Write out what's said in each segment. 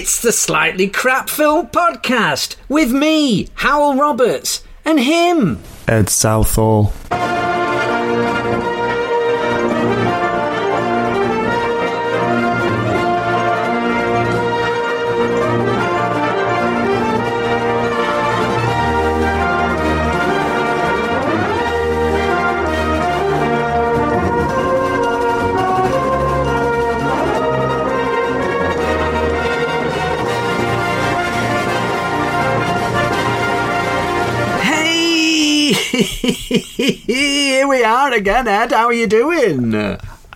It's the Slightly Crap Film Podcast with me, Hywel Roberts, and him. Ed Southall. Here we are again, Ed. How are you doing?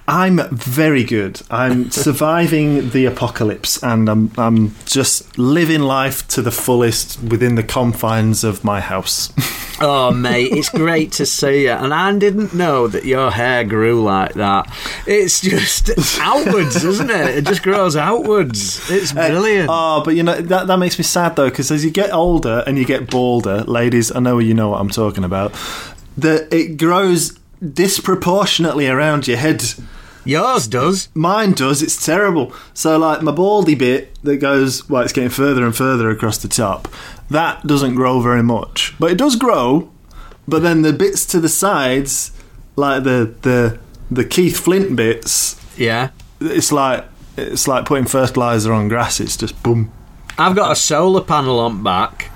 I'm very good. I'm surviving the apocalypse and I'm I'm just living life to the fullest within the confines of my house. Oh, mate, it's great to see you. And I didn't know that your hair grew like that. It's just outwards, isn't it? It just grows outwards. It's brilliant. Oh, but you know that that makes me sad though because as you get older and you get balder, ladies, I know you know what I'm talking about. That it grows disproportionately around your head. Yours does. Mine does. It's terrible. So, like my baldy bit that goes, well, it's getting further and further across the top. That doesn't grow very much, but it does grow. But then the bits to the sides, like the the the Keith Flint bits, Yeah. it's like it's like putting fertilizer on grass. It's just boom. I've got a solar panel on back,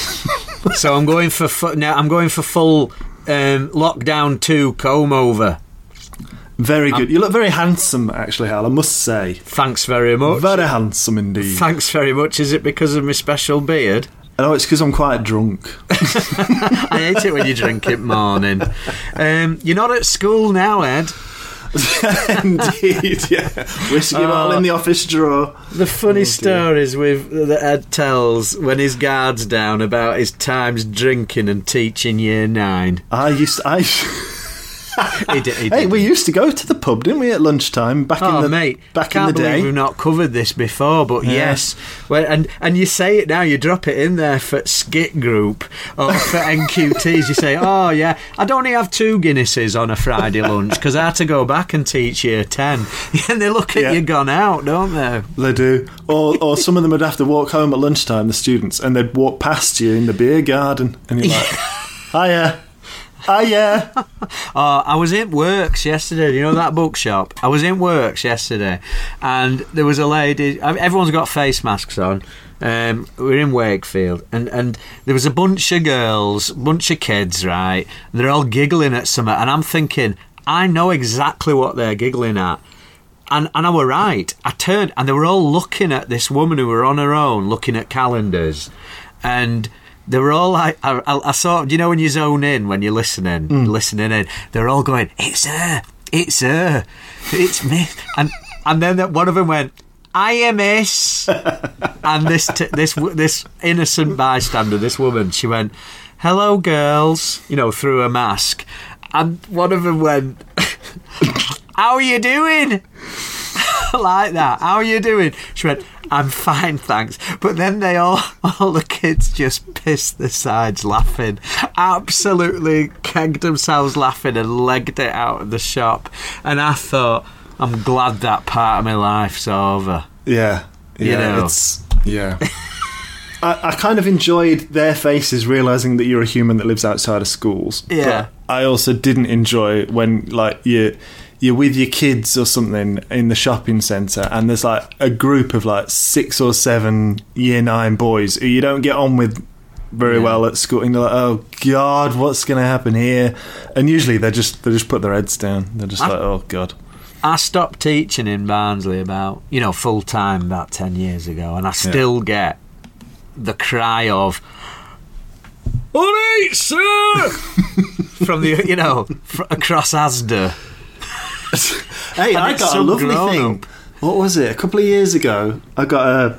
so I'm going for fu- now. I'm going for full um, lockdown two comb over. Very good. You look very handsome, actually, Hal. I must say, Thanks very much. very handsome indeed. Thanks very much. Is it because of my special beard? Oh, it's because I'm quite drunk. I hate it when you drink it morning. Um, you're not at school now, Ed. indeed, yeah. Whiskey all in the office drawer. The funny Oh, stories with that Ed tells when his guard's down about his times drinking and teaching year nine. I used to, I. He did, he hey, we used to go to the pub, didn't we, at lunchtime back Oh in the mate, back in the day? we've not covered this before, but Yeah. yes, well, and and you say it now, you drop it in there for skit group or for NQTs. You say, oh yeah, I'd only have two Guinnesses on a Friday lunch because I had to go back and teach year ten, and they look at Yeah. you gone out, don't they? They do. Or, or some of them would have to walk home at lunchtime, the students, and they'd walk past you in the beer garden, and you're like, hiya, Oh, I was in Works yesterday. You know that bookshop? I was in Works yesterday, and there was a lady. Everyone's got face masks on. Um, we're in Wakefield, and, and there was a bunch of girls, bunch of kids, right? They're all giggling at something, and I'm thinking, I know exactly what they're giggling at. And, and I were right. I turned, and they were all looking at this woman who were on her own, looking at calendars, and they were all like, I, I, I saw, do you know when you zone in when you're listening, hmm. listening in? They're all going, "It's her, it's her, it's me," and and then that one of them went, "I am miss," and this t- this this innocent bystander, this woman, she went, "Hello, girls," you know, through a mask, and one of them went, "How are you doing?" like that. How are you doing? She went, I'm fine, thanks. But then they all, all the kids just pissed their sides laughing. Absolutely kegged themselves laughing and legged it out of the shop. And I thought, I'm glad that part of my life's over. Yeah, You yeah, know. it's yeah. I, I kind of enjoyed their faces realizing that you're a human that lives outside of schools. Yeah. But I also didn't enjoy when like you you're with your kids or something in the shopping centre and there's like a group of like six or seven year nine boys who you don't get on with very Yeah. well at school and you're like oh god what's going to happen here and usually they just they just put their heads down they're just I- like oh god I stopped teaching in Barnsley about, you know, full time about 10 years ago, and I still get the cry of, Alright, sir! From the, you know, fr- across Asda. Hey, And I got a lovely thing. up. What was it? A couple of years ago, I got a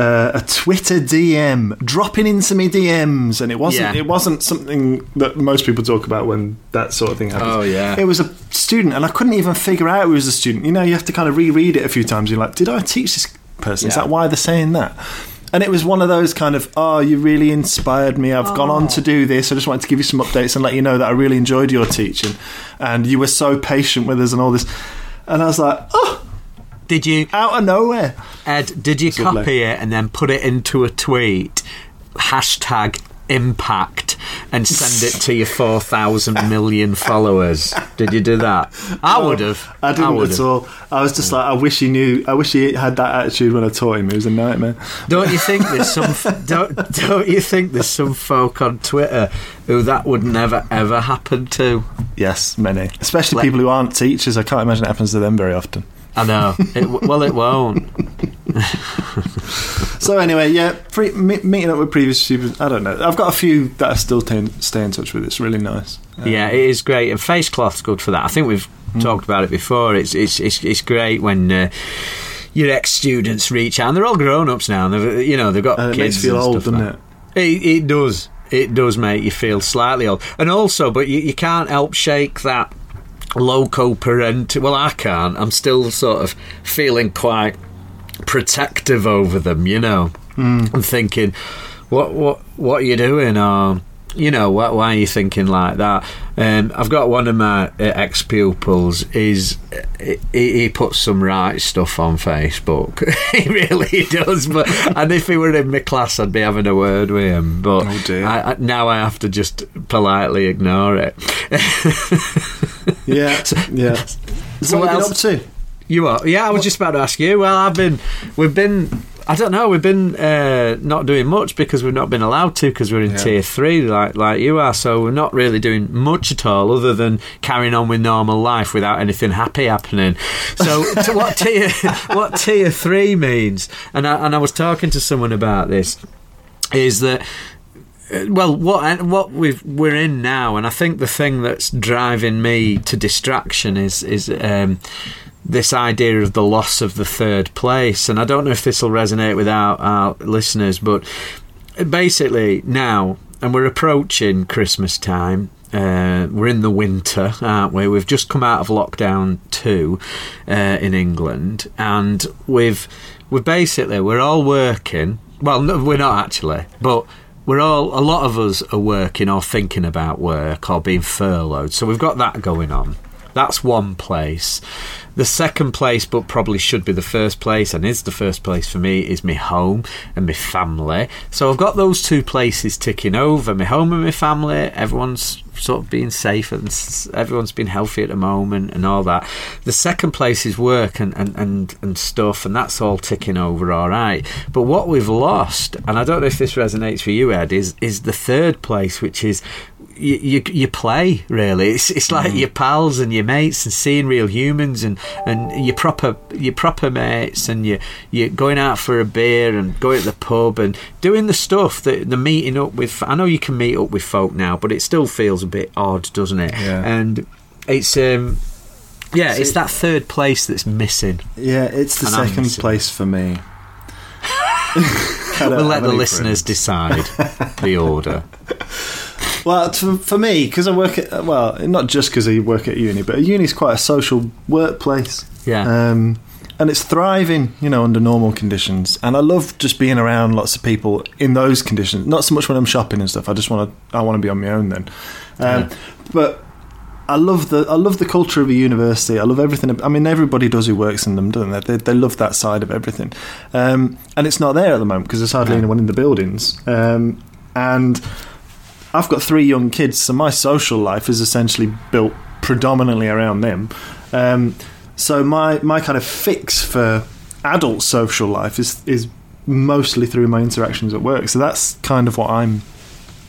a, a Twitter DM dropping into me DMs, and it wasn't Yeah. it wasn't something that most people talk about when that sort of thing happens. Oh, yeah. it was a student, and I couldn't even figure out it was a student. You know, you have to kind of reread it a few times. You're like, did I teach this person? Is that why they're saying that? And it was one of those kind of, oh, you really inspired me. I've gone on to do this. I just wanted to give you some updates and let you know that I really enjoyed your teaching. And you were so patient with us and all this. And I was like, oh, Did you, out of nowhere. Ed? Did you lovely. copy it and then put it into a tweet? Hashtag impact and send it to your four thousand million followers. Did you do that? I would have. I didn't would at all. I was just like, I wish he knew. I wish he had that attitude when I taught him. It was a nightmare. Don't you think there's some? Don't don't you think there's some folk on Twitter who that would never ever happen to? Yes, many, especially Let- people who aren't teachers. I can't imagine it happens to them very often. I know. It, well, it won't. So anyway, yeah, pre- me- meeting up with previous students. I don't know. I've got a few that I still t- stay in touch with. It's really nice. Um, Yeah, it is great, and face cloth's good for that. I think we've talked about it before. It's it's it's, it's great when. Uh, your ex students reach out, and they're all grown ups now. And they've, you know, they've got And it kids. makes you feel old, doesn't like it? It, it does. It does make you feel slightly old. And also, but you, you can't help shake that loco parental. Well, I can't. I'm still sort of feeling quite protective over them, you know. Mm. I'm thinking, what, what, what are you doing? Or, you know, why, why are you thinking like that? Um, I've got one of my uh, ex pupils. Is he, he puts some right stuff on Facebook. he really does. But and if he were in my class, I'd be having a word with him. But Oh. I, I, now I have to just politely ignore it. Yeah, yeah. So what what else- up to? You are? Yeah, I was just about to ask you. Well, I've been, we've been, I don't know, we've been uh, not doing much because we've not been allowed to because we're in Yeah. tier three, like like you are. So we're not really doing much at all, other than carrying on with normal life without anything happy happening. So, what tier, what tier three means, and I, and I was talking to someone about this, is that uh, well, what what we've we're in now, and I think the thing that's driving me to distraction is is um, this idea of the loss of the third place, and I don't know if this will resonate with our, our listeners, but basically now, and we're approaching Christmas time. Uh, we're in the winter, aren't we? We've just come out of lockdown two uh, in England, and we've we've basically we're all working. Well, no, we're not actually, but we're all a lot of us are working or thinking about work or being furloughed. So we've got that going on. That's one place. The second place, but probably should be the first place, and is the first place for me, is my home and my family. So I've got those two places ticking over my home and my family. Everyone's sort of being safe and everyone's been healthy at the moment and all that. The second place is work and, and, and, and stuff, and that's all ticking over all right. But what we've lost, and I don't know if this resonates for you, Ed, is, is the third place, which is you, you, you play really. It's it's like your pals and your mates and seeing real humans and, and your proper your proper mates and you you going out for a beer and going to the pub and doing the stuff that the meeting up with. I know you can meet up with folk now, but it still feels a bit odd, doesn't it? Yeah. And it's um yeah, it's that third place that's missing. Yeah, it's the And second place for me. We'll let the listeners friends. decide the order. Well, for, for me, because I work at well, not just because I work at uni, but uni is quite a social workplace. Yeah. Um, and it's thriving, you know, under normal conditions. And I love just being around lots of people in those conditions. Not so much when I'm shopping and stuff. I just want to. I want to be on my own then. Um, Yeah. But I love the I love the culture of a university. I love everything. I mean, everybody does who works in them, don't they? They, they love that side of everything. Um, and it's not there at the moment because there's hardly No. anyone in the buildings. Um, and I've got three young kids, so my social life is essentially built predominantly around them. Um, so my my kind of fix for adult social life is is mostly through my interactions at work. So that's kind of what I'm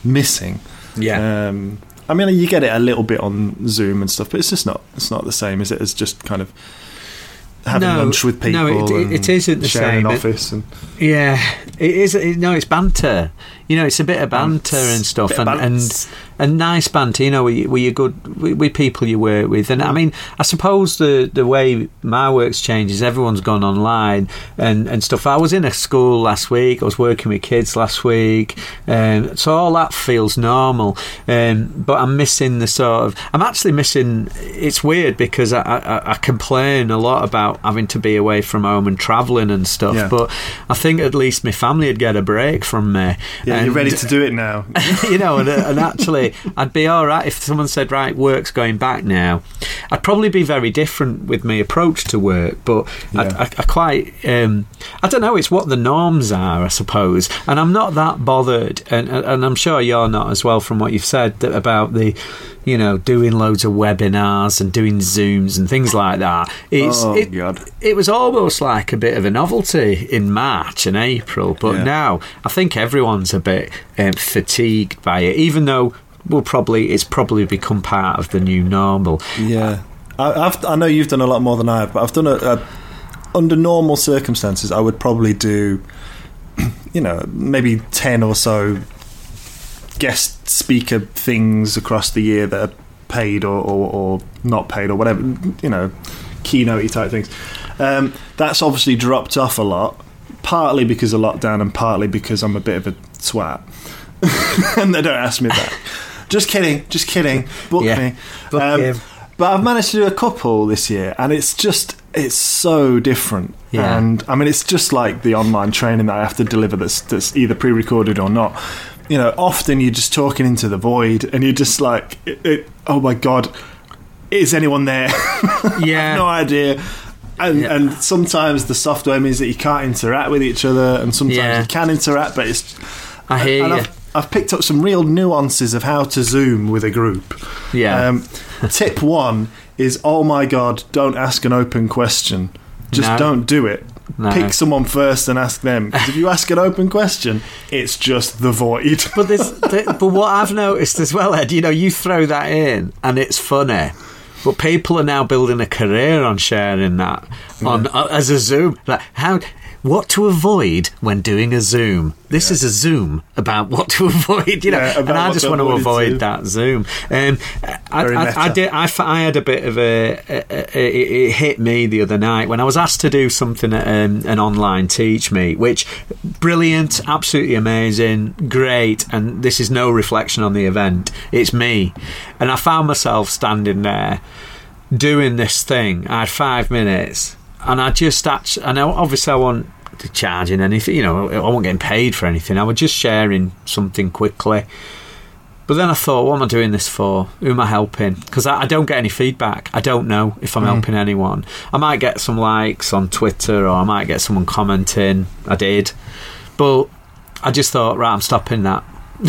missing. Yeah. Um, I mean, you get it a little bit on Zoom and stuff, but it's just not it's not the same, is it? As just kind of having No, lunch with people. no, it- it- isn't the sharing same. an office and Yeah, it is. It, no, it's banter. You know, it's a bit of banter and stuff, and, and and nice banter. You know, with, with you good with, with people you work with, and I mean, I suppose the the way my work's changed is everyone's gone online and and stuff. I was in a school last week. I was working with kids last week, um, so all that feels normal. Um, but I'm missing the sort of. I'm actually missing. It's weird because I, I, I complain a lot about having to be away from home and travelling and stuff, Yeah. but I think at least my family would get a break from me. Yeah. And, You're ready to do it now. you know, and, and actually, I'd be all right if someone said, "Right, work's going back now." I'd probably be very different with my approach to work, but I, Yeah. I, I quite, um, I don't know. It's what the norms are, I suppose, and I'm not that bothered, and and I'm sure you're not as well from what you've said about the, you know, doing loads of webinars and doing Zooms and things like that. It's Oh, it, God. it was almost like a bit of a novelty in March and April, but Yeah. now I think everyone's a bit um, fatigued by it, even though we'll probably it's probably become part of the new normal. Yeah, I, I've, I know you've done a lot more than I have, but I've done a, a under normal circumstances. I would probably do, you know, maybe ten or so guest speaker things across the year that are paid or, or, or not paid or whatever. You know, keynote type things. Um, that's obviously dropped off a lot, partly because of lockdown and partly because I'm a bit of a swat, and they don't ask me back. Just kidding, just kidding. Book Yeah, me. book Um, him. but I've managed to do a couple this year, and it's just it's so different. Yeah. And I mean, it's just like the online training that I have to deliver that's that's either pre-recorded or not. You know, often you're just talking into the void, and you're just like, it, it, oh my god, is anyone there? Yeah, no idea. And, Yeah. and sometimes the software means that you can't interact with each other, and sometimes Yeah. you can interact, but it's. I hear and you. I've, I've picked up some real nuances of how to Zoom with a group. Yeah. Um, tip one is, oh my god, don't ask an open question. Just No. don't do it. No. Pick someone first and ask them. Because if you ask an open question, it's just the void. But this, th- but what I've noticed as well, Ed, you know, you throw that in and it's funny. But people are now building a career on sharing that on uh, as a Zoom. Like how, what to avoid when doing a Zoom. This is a Zoom about what to avoid. You know, Yeah, and I just want to avoid too. that Zoom. Um, I, I, I did. I, I had a bit of a, a, a- it, it hit me the other night when I was asked to do something at um, an online teach me, which brilliant, absolutely amazing, great, and this is no reflection on the event. It's me, and I found myself standing there doing this thing. I had five minutes, and I just actually, and I, obviously I wasn't charging anything. You know, I wasn't getting paid for anything. I was just sharing something quickly. But then I thought, what am I doing this for? Who am I helping? Because I, I don't get any feedback. I don't know if I'm hmm. helping anyone. I might get some likes on Twitter or I might get someone commenting. I did. But I just thought, right, I'm stopping that.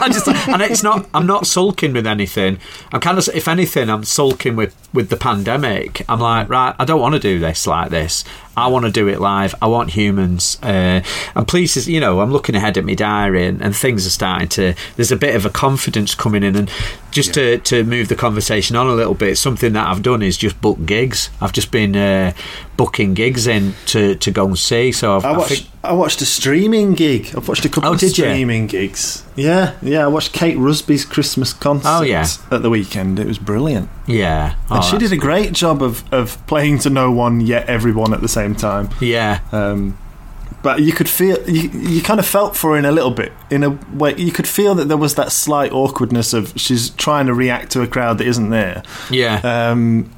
I just and it's not. I'm not sulking with anything. I'm kind of, if anything, I'm sulking with with the pandemic. I'm like, right, I don't want to do this like this. I want to do it live. I want humans. Uh, and please, you know, I'm looking ahead at my diary, and, and things are starting to. There's a bit of a confidence coming in, and just to to move the conversation on a little bit. Something that I've done is just book gigs. I've just been uh, booking gigs in to to go and see. So I've, I I watched. think, I watched a streaming gig. I've watched a couple Oh, of did you? streaming gigs. Yeah, yeah. I watched Kate Rusby's Christmas concert. Oh, yeah. at the weekend. It was brilliant, yeah, and Oh, she did a great job of of playing to no one yet everyone at the same time. Yeah, Um, but you could feel you, you kind of felt for her in a little bit in a way you could feel that there was that slight awkwardness of she's trying to react to a crowd that isn't there yeah. um,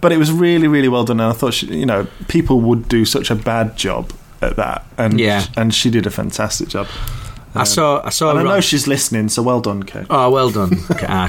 but it was really really well done and I thought she, you know people would do such a bad job at that and Yeah. and she did a fantastic job I saw. I saw. and I know she's listening so well done Kate Oh, well done,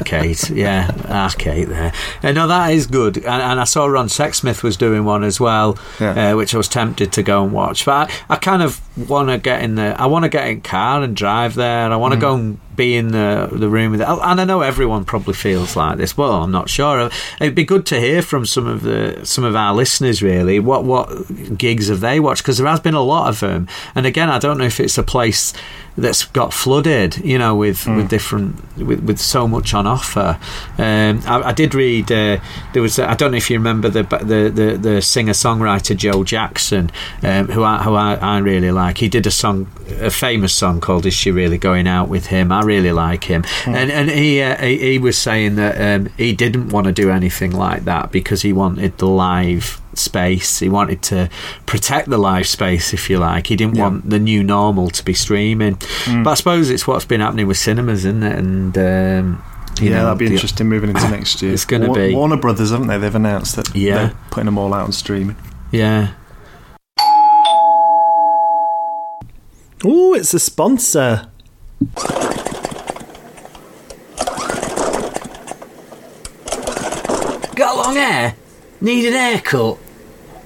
Kate. Yeah, Kate. there. Uh, no, that is good. And, and I saw Ron Sexsmith was doing one as well, Yeah. uh, which I was tempted to go and watch. But I, I kind of want to get in there. I want to get in car and drive there. I want Mm. to go and be in the the room with it. And I know everyone probably feels like this. Well, I'm not sure. It'd be good to hear from some of the some of our listeners. Really, what what gigs have they watched? Because there has been a lot of them. And again, I don't know if it's a place that's got flooded, you know, with, with different with, with so much on offer. Um, I, I did read uh, there was I don't know if you remember the the the, the singer songwriter Joe Jackson, um, who I who I, I really like. He did a song, a famous song called "Is She Really Going Out with Him." I really like him, and and he, uh, he he was saying that um, he didn't want to do anything like that because he wanted the live space. He wanted to protect the live space, if you like. He didn't Yeah. want the new normal to be streaming. Hmm. But I suppose it's what's been happening with cinemas, isn't it? And um, you yeah know, that'd be the- interesting moving into next year It's gonna Wa- be- Warner Brothers haven't they they've announced that Yeah. they're putting them all out on streaming Yeah, Oh, it's a sponsor. Got long hair? Need an haircut?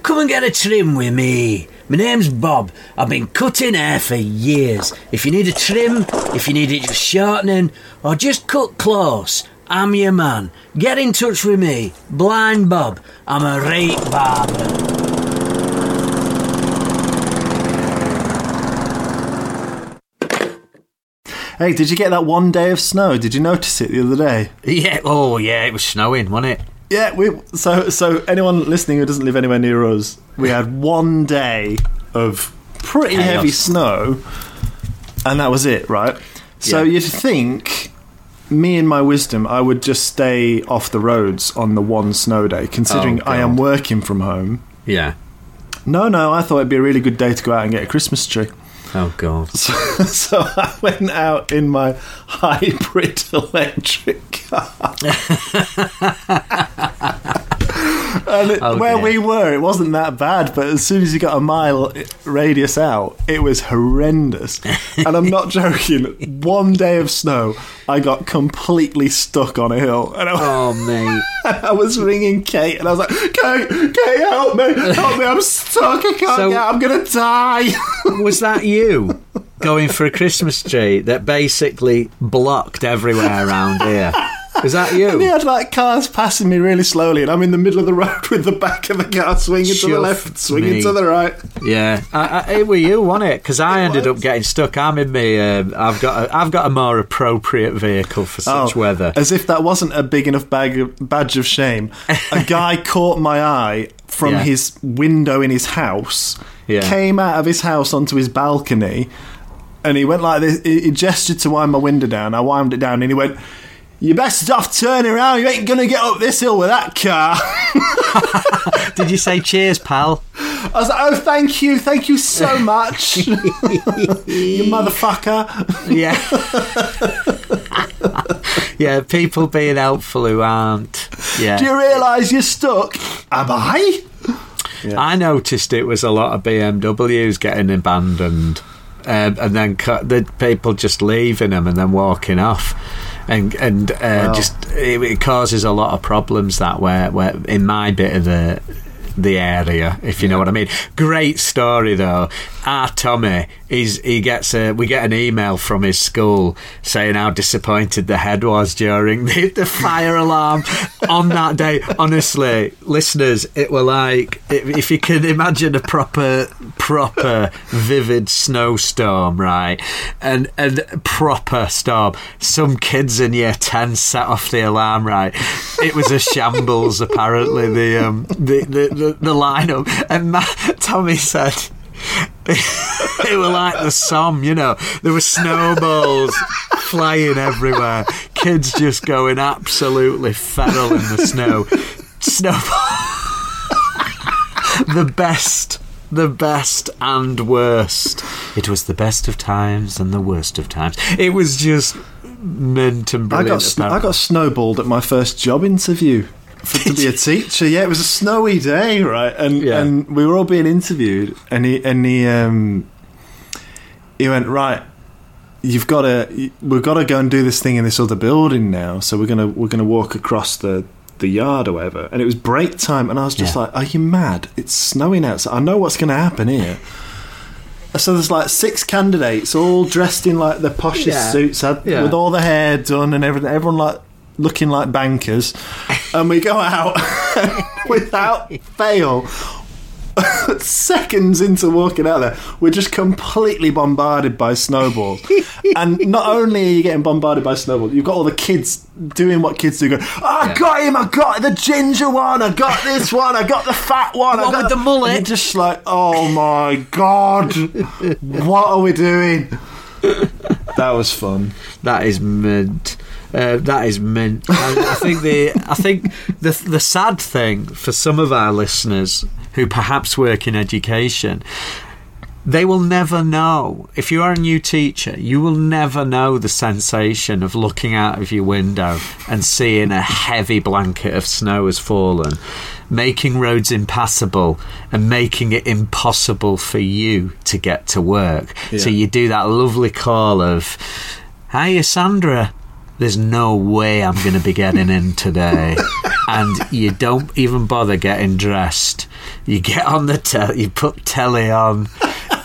Come and get a trim with me. My name's Bob. I've been cutting hair for years. If you need a trim, if you need it just shortening, or just cut close, I'm your man. Get in touch with me. Blind Bob. I'm a rate barber. Hey, did you get that one day of snow? Did you notice it the other day? Yeah, oh yeah, it was snowing, wasn't it? Yeah, we so so anyone listening who doesn't live anywhere near us, we had one day of pretty Chaos. heavy snow, and that was it, right? So Yeah. you'd think, me and my wisdom, I would just stay off the roads on the one snow day, considering Oh, I am working from home. Yeah. No, no, I thought it'd be a really good day to go out and get a Christmas tree. Oh god. So, so I went out in my hybrid electric car. and it, Oh, where dear. we were, it wasn't that bad, but as soon as you got a mile radius out, it was horrendous. and I'm not joking. One day of snow, I got completely stuck on a hill. And I, Oh mate. I was ringing Kate, and I was like, Kate, Kate, help me, help me, I'm stuck, I can't So- get out, I'm going to die. Was that you going for a Christmas tree that basically blocked everywhere around here? Was that you? And he had like cars passing me really slowly, and I'm in the middle of the road with the back of the car swinging to the left, swinging me. to the right. Yeah, I, I, it were you, wasn't it? Because I It ended was. up getting stuck. I'm in me. Um, I've got. A, I've got a more appropriate vehicle for such Oh, weather. As if that wasn't a big enough bag of, badge of shame. A guy caught my eye from Yeah. his window in his house, Yeah. came out of his house onto his balcony, and he went like this. He he gestured to wind my window down. I wound it down, and he went. You best off turning around. You ain't gonna get up this hill with that car. Did you say cheers, pal? I was like, "Oh, thank you, thank you so much, you motherfucker." Yeah. yeah, people being helpful who aren't. Yeah. Do you realise you're stuck? Am I? I noticed it was a lot of BMWs getting abandoned, um, and then cu- the people just leaving them and then walking off, and and uh, Wow. just it, it causes a lot of problems that way. Where in my bit of the the area, if you know what I mean. Great story though. Our Tommy, he's he gets a we get an email from his school saying how disappointed the head was during the, the fire alarm on that day. Honestly, listeners, it were like if, if you can imagine a proper proper vivid snowstorm, right? And and proper storm. Some kids in year ten set off the alarm, right? It was a shambles apparently the um the the, the, the lineup and Matt, Tommy said it were like the Somme, you know. There were snowballs flying everywhere. Kids just going absolutely feral in the snow. Snowball. the best. The best and worst. It was the best of times and the worst of times. It was just mint and brilliant. I got sn- I got snowballed at my first job interview for, to be a teacher. Yeah, it was a snowy day, right? And Yeah. and we were all being interviewed, and he and he um he went right. You've got to we've got to go and do this thing in this other building now. So we're gonna we're gonna walk across the the yard or whatever. And it was break time, and I was just Yeah. like, "Are you mad? It's snowing outside. I know what's going to happen here." So there's like six candidates, all dressed in like the poshest Yeah. suits, had, Yeah. with all the hair done and everything. Everyone like looking like bankers, and we go out without fail. Seconds into walking out there, we're just completely bombarded by snowballs. and not only are you getting bombarded by snowballs, you've got all the kids doing what kids do. Go, oh, ah, I Yeah. got him! I got the ginger one! I got this one! I got the fat one! I got with the mullet. And just like, oh my god, what are we doing? That was fun. That is mint. Uh, that is mint. I, I think the I think the the sad thing for some of our listeners who perhaps work in education, they will never know. If you are a new teacher, you will never know the sensation of looking out of your window and seeing a heavy blanket of snow has fallen, making roads impassable and making it impossible for you to get to work. So you do that lovely call of, Hiya, Sandra. There's no way I'm going to be getting in today. and you don't even bother getting dressed. You get on the telly, you put telly on.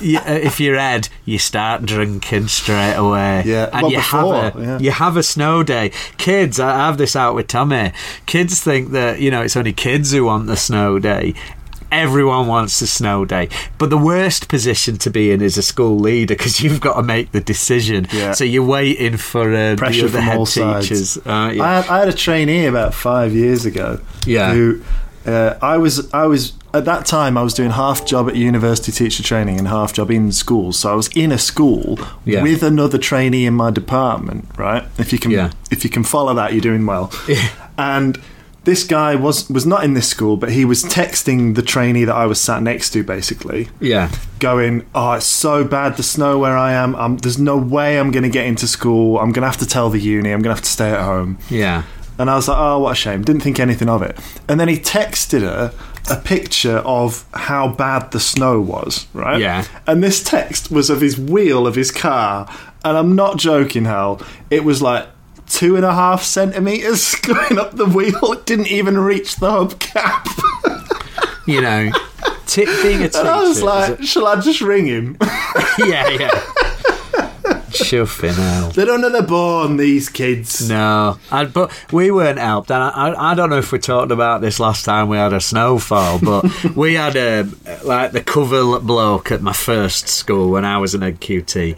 You, uh, if you're Ed, you start drinking straight away. Yeah, and well, you before, have a yeah. you have a snow day. Kids, I have this out with Tommy. Kids think that you know it's only kids who want the snow day. Everyone wants a snow day, but the worst position to be in is a school leader because you've got to make the decision. Yeah. So you're waiting for uh, the Pressure from head all sides. teachers. aren't you? I had, I had a trainee about five years ago. Yeah. Who uh, I was I was at that time I was doing half job at university teacher training and half job in schools. So I was in a school Yeah. with another trainee in my department. Right. If you can Yeah. if you can follow that, you're doing well. And. This guy was was not in this school, but he was texting the trainee that I was sat next to, basically, yeah, going, "Oh, it's so bad the snow where I am. Um, there's no way I'm going to get into school. I'm going to have to tell the uni. I'm going to have to stay at home." yeah. And I was like, "Oh, what a shame." Didn't think anything of it. And then he texted her a picture of how bad the snow was, right? Yeah. And this text was of his wheel of his car, and I'm not joking, Hal. It was like. Two and a half centimeters going up the wheel. It didn't even reach the hubcap. You know, t- being a teacher. And I was like, shall I just ring him? yeah, yeah. Chuffing hell. They don't know they're born, these kids. No, I, but we weren't helped, and I, I, I don't know if we talked about this last time we had a snowfall, but we had a like the cover bloke at my first school when I was an NQT.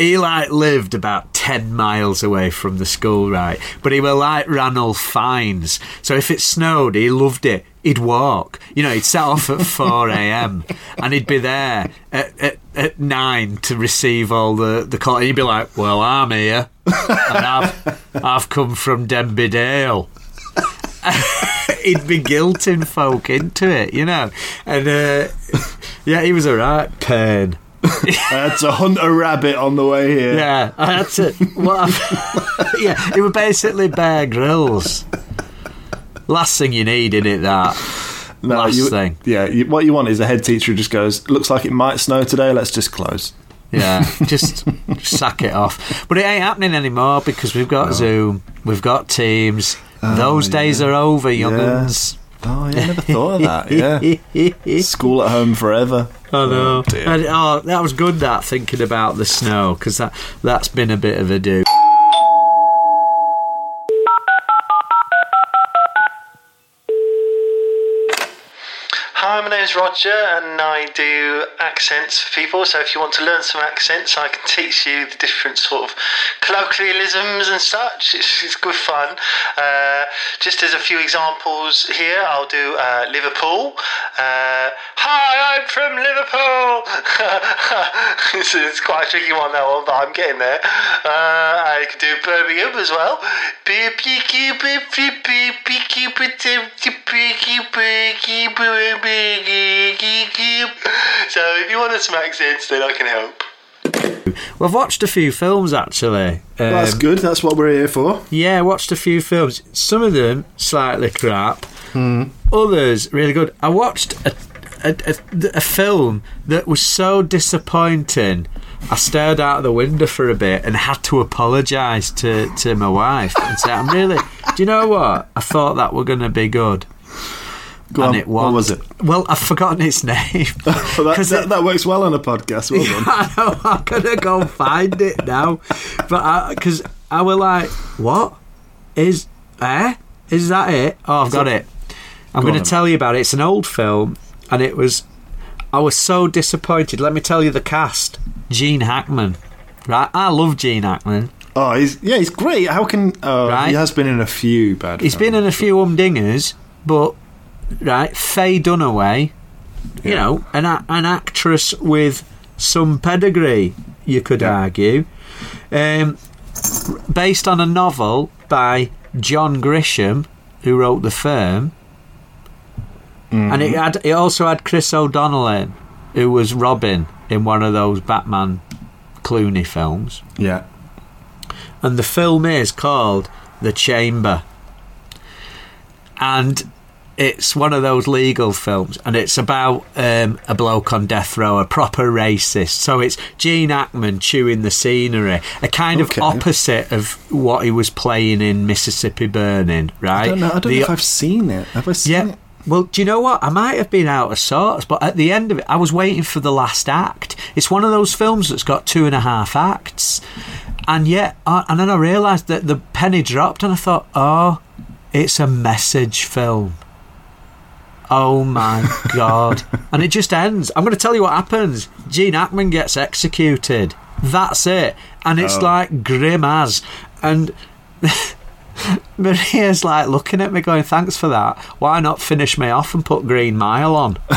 He like lived about ten miles away from the school, right? But he were like Ranulph Fiennes, so if it snowed, he loved it. He'd walk, you know. He'd set off at four a.m. and he'd be there at, at, at nine to receive all the the call. And he'd be like, "Well, I'm here." and I've I've come from Denby Dale. He'd be guilting folk into it, you know. And uh, yeah, he was a right pain. I had to hunt a rabbit on the way here. Yeah, I had to. Yeah, it was basically Bear Grylls. Last thing you need in it, that No, last you- thing. Yeah, you, what you want is a head teacher who just goes, looks like it might snow today, let's just close. Yeah, just sack it off. But it ain't happening anymore because we've got Zoom, we've got Teams. Oh, Those days are over, young'uns. Oh, yeah, I never thought of that, yeah. School at home forever. I know. Oh, dear. And, oh, that was good. That thinking about the snow because that that's been a bit of a do. Hi, my name's Roger and I do accents for people. So if you want to learn some accents, I can teach you the different sort of colloquialisms and such. It's, it's good fun. Uh, just as a few examples here, I'll do uh, Liverpool. Uh, Hi, I'm from Liverpool. it's, it's quite a tricky one that one, but I'm getting there. Uh, I can do Birmingham as well. So if you want to smack then I can help. We've watched a few films actually. Um, That's good. That's what we're here for. Yeah, watched a few films. Some of them slightly crap. Mm. Others really good. I watched a, a, a, a film that was so disappointing. I stared out of the window for a bit and had to apologise to, to my wife and say, "I'm really. Do you know what? I thought that were going to be good." Go and on, it what was it? Well, I've forgotten its name. That, that, it- that works well on a podcast, well done. I know. I'm gonna go find it now, but because I, were like, "What is eh? Is that it? Oh, I've got it. I'm Go going to tell you about it. It's an old film, and it was. I was so disappointed. Let me tell you the cast: Gene Hackman. Right, I love Gene Hackman. Oh, he's yeah, he's great. How can oh, Right. he has been in a few bad. He's been in a few umdingers, but right, Faye Dunaway, you Yeah. know, an an actress with some pedigree, you could Yeah. argue, um, based on a novel by John Grisham, who wrote The Firm, and Mm-hmm. it had it also had Chris O'Donnell in, who was Robin in one of those Batman Clooney films. Yeah. And the film is called The Chamber. And it's one of those legal films, and it's about um, a bloke on death row, a proper racist. So it's Gene Hackman chewing the scenery, a kind Okay. of opposite of what he was playing in Mississippi Burning, right? I don't know. I don't The- know if I've seen it. Have I seen yeah. it? Well, do you know what? I might have been out of sorts, but at the end of it, I was waiting for the last act. It's one of those films that's got two and a half acts, and yet, and then I realised that the penny dropped, and I thought, oh, it's a message film. Oh my god! And it just ends. I'm going to tell you what happens. Gene Hackman gets executed. That's it, and it's Oh. like grim as and. Maria's like looking at me, going, "Thanks for that. Why not finish me off and put Green Mile on?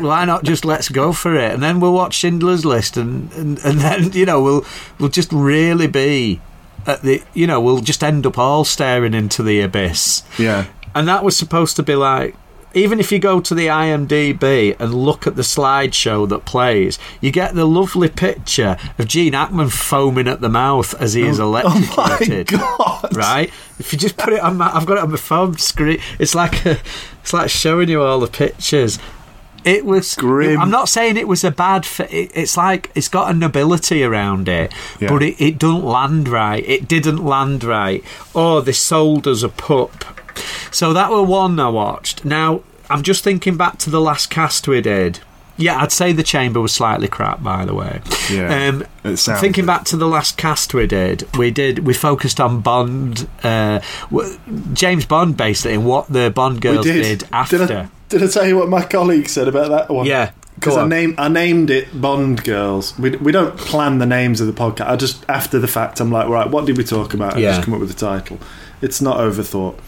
Why not just let's go for it, and then we'll watch Schindler's List, and, and and then you know we'll we'll just really be at the you know we'll just end up all staring into the abyss." Yeah. And that was supposed to be like, even if you go to the IMDb and look at the slideshow that plays, you get the lovely picture of Gene Hackman foaming at the mouth as he is oh, oh my electrocuted. god! Right? If you just put it on my, I've got it on my phone screen. It's like a, it's like showing you all the pictures. It was Grim. I'm not saying it was a bad. Fi- it's like it's got a nobility around it, Yeah. but it, it doesn't land right. It didn't land right. Oh, they sold us a pup. So that were one I watched. Now I'm just thinking back to the last cast we did. Yeah, I'd say the chamber was slightly crap, by the way. Yeah, Um, it sounds thinking it. back to the last cast we did, we did we focused on Bond, uh, w- James Bond, basically, and what the Bond girls we did, after. Did I, did I tell you what my colleague said about that one? Yeah, Because I named I named it Bond Girls. We, we don't plan the names of the podcast. I just after the fact I'm like, right, what did we talk about? Yeah. just come up with the title. It's not overthought.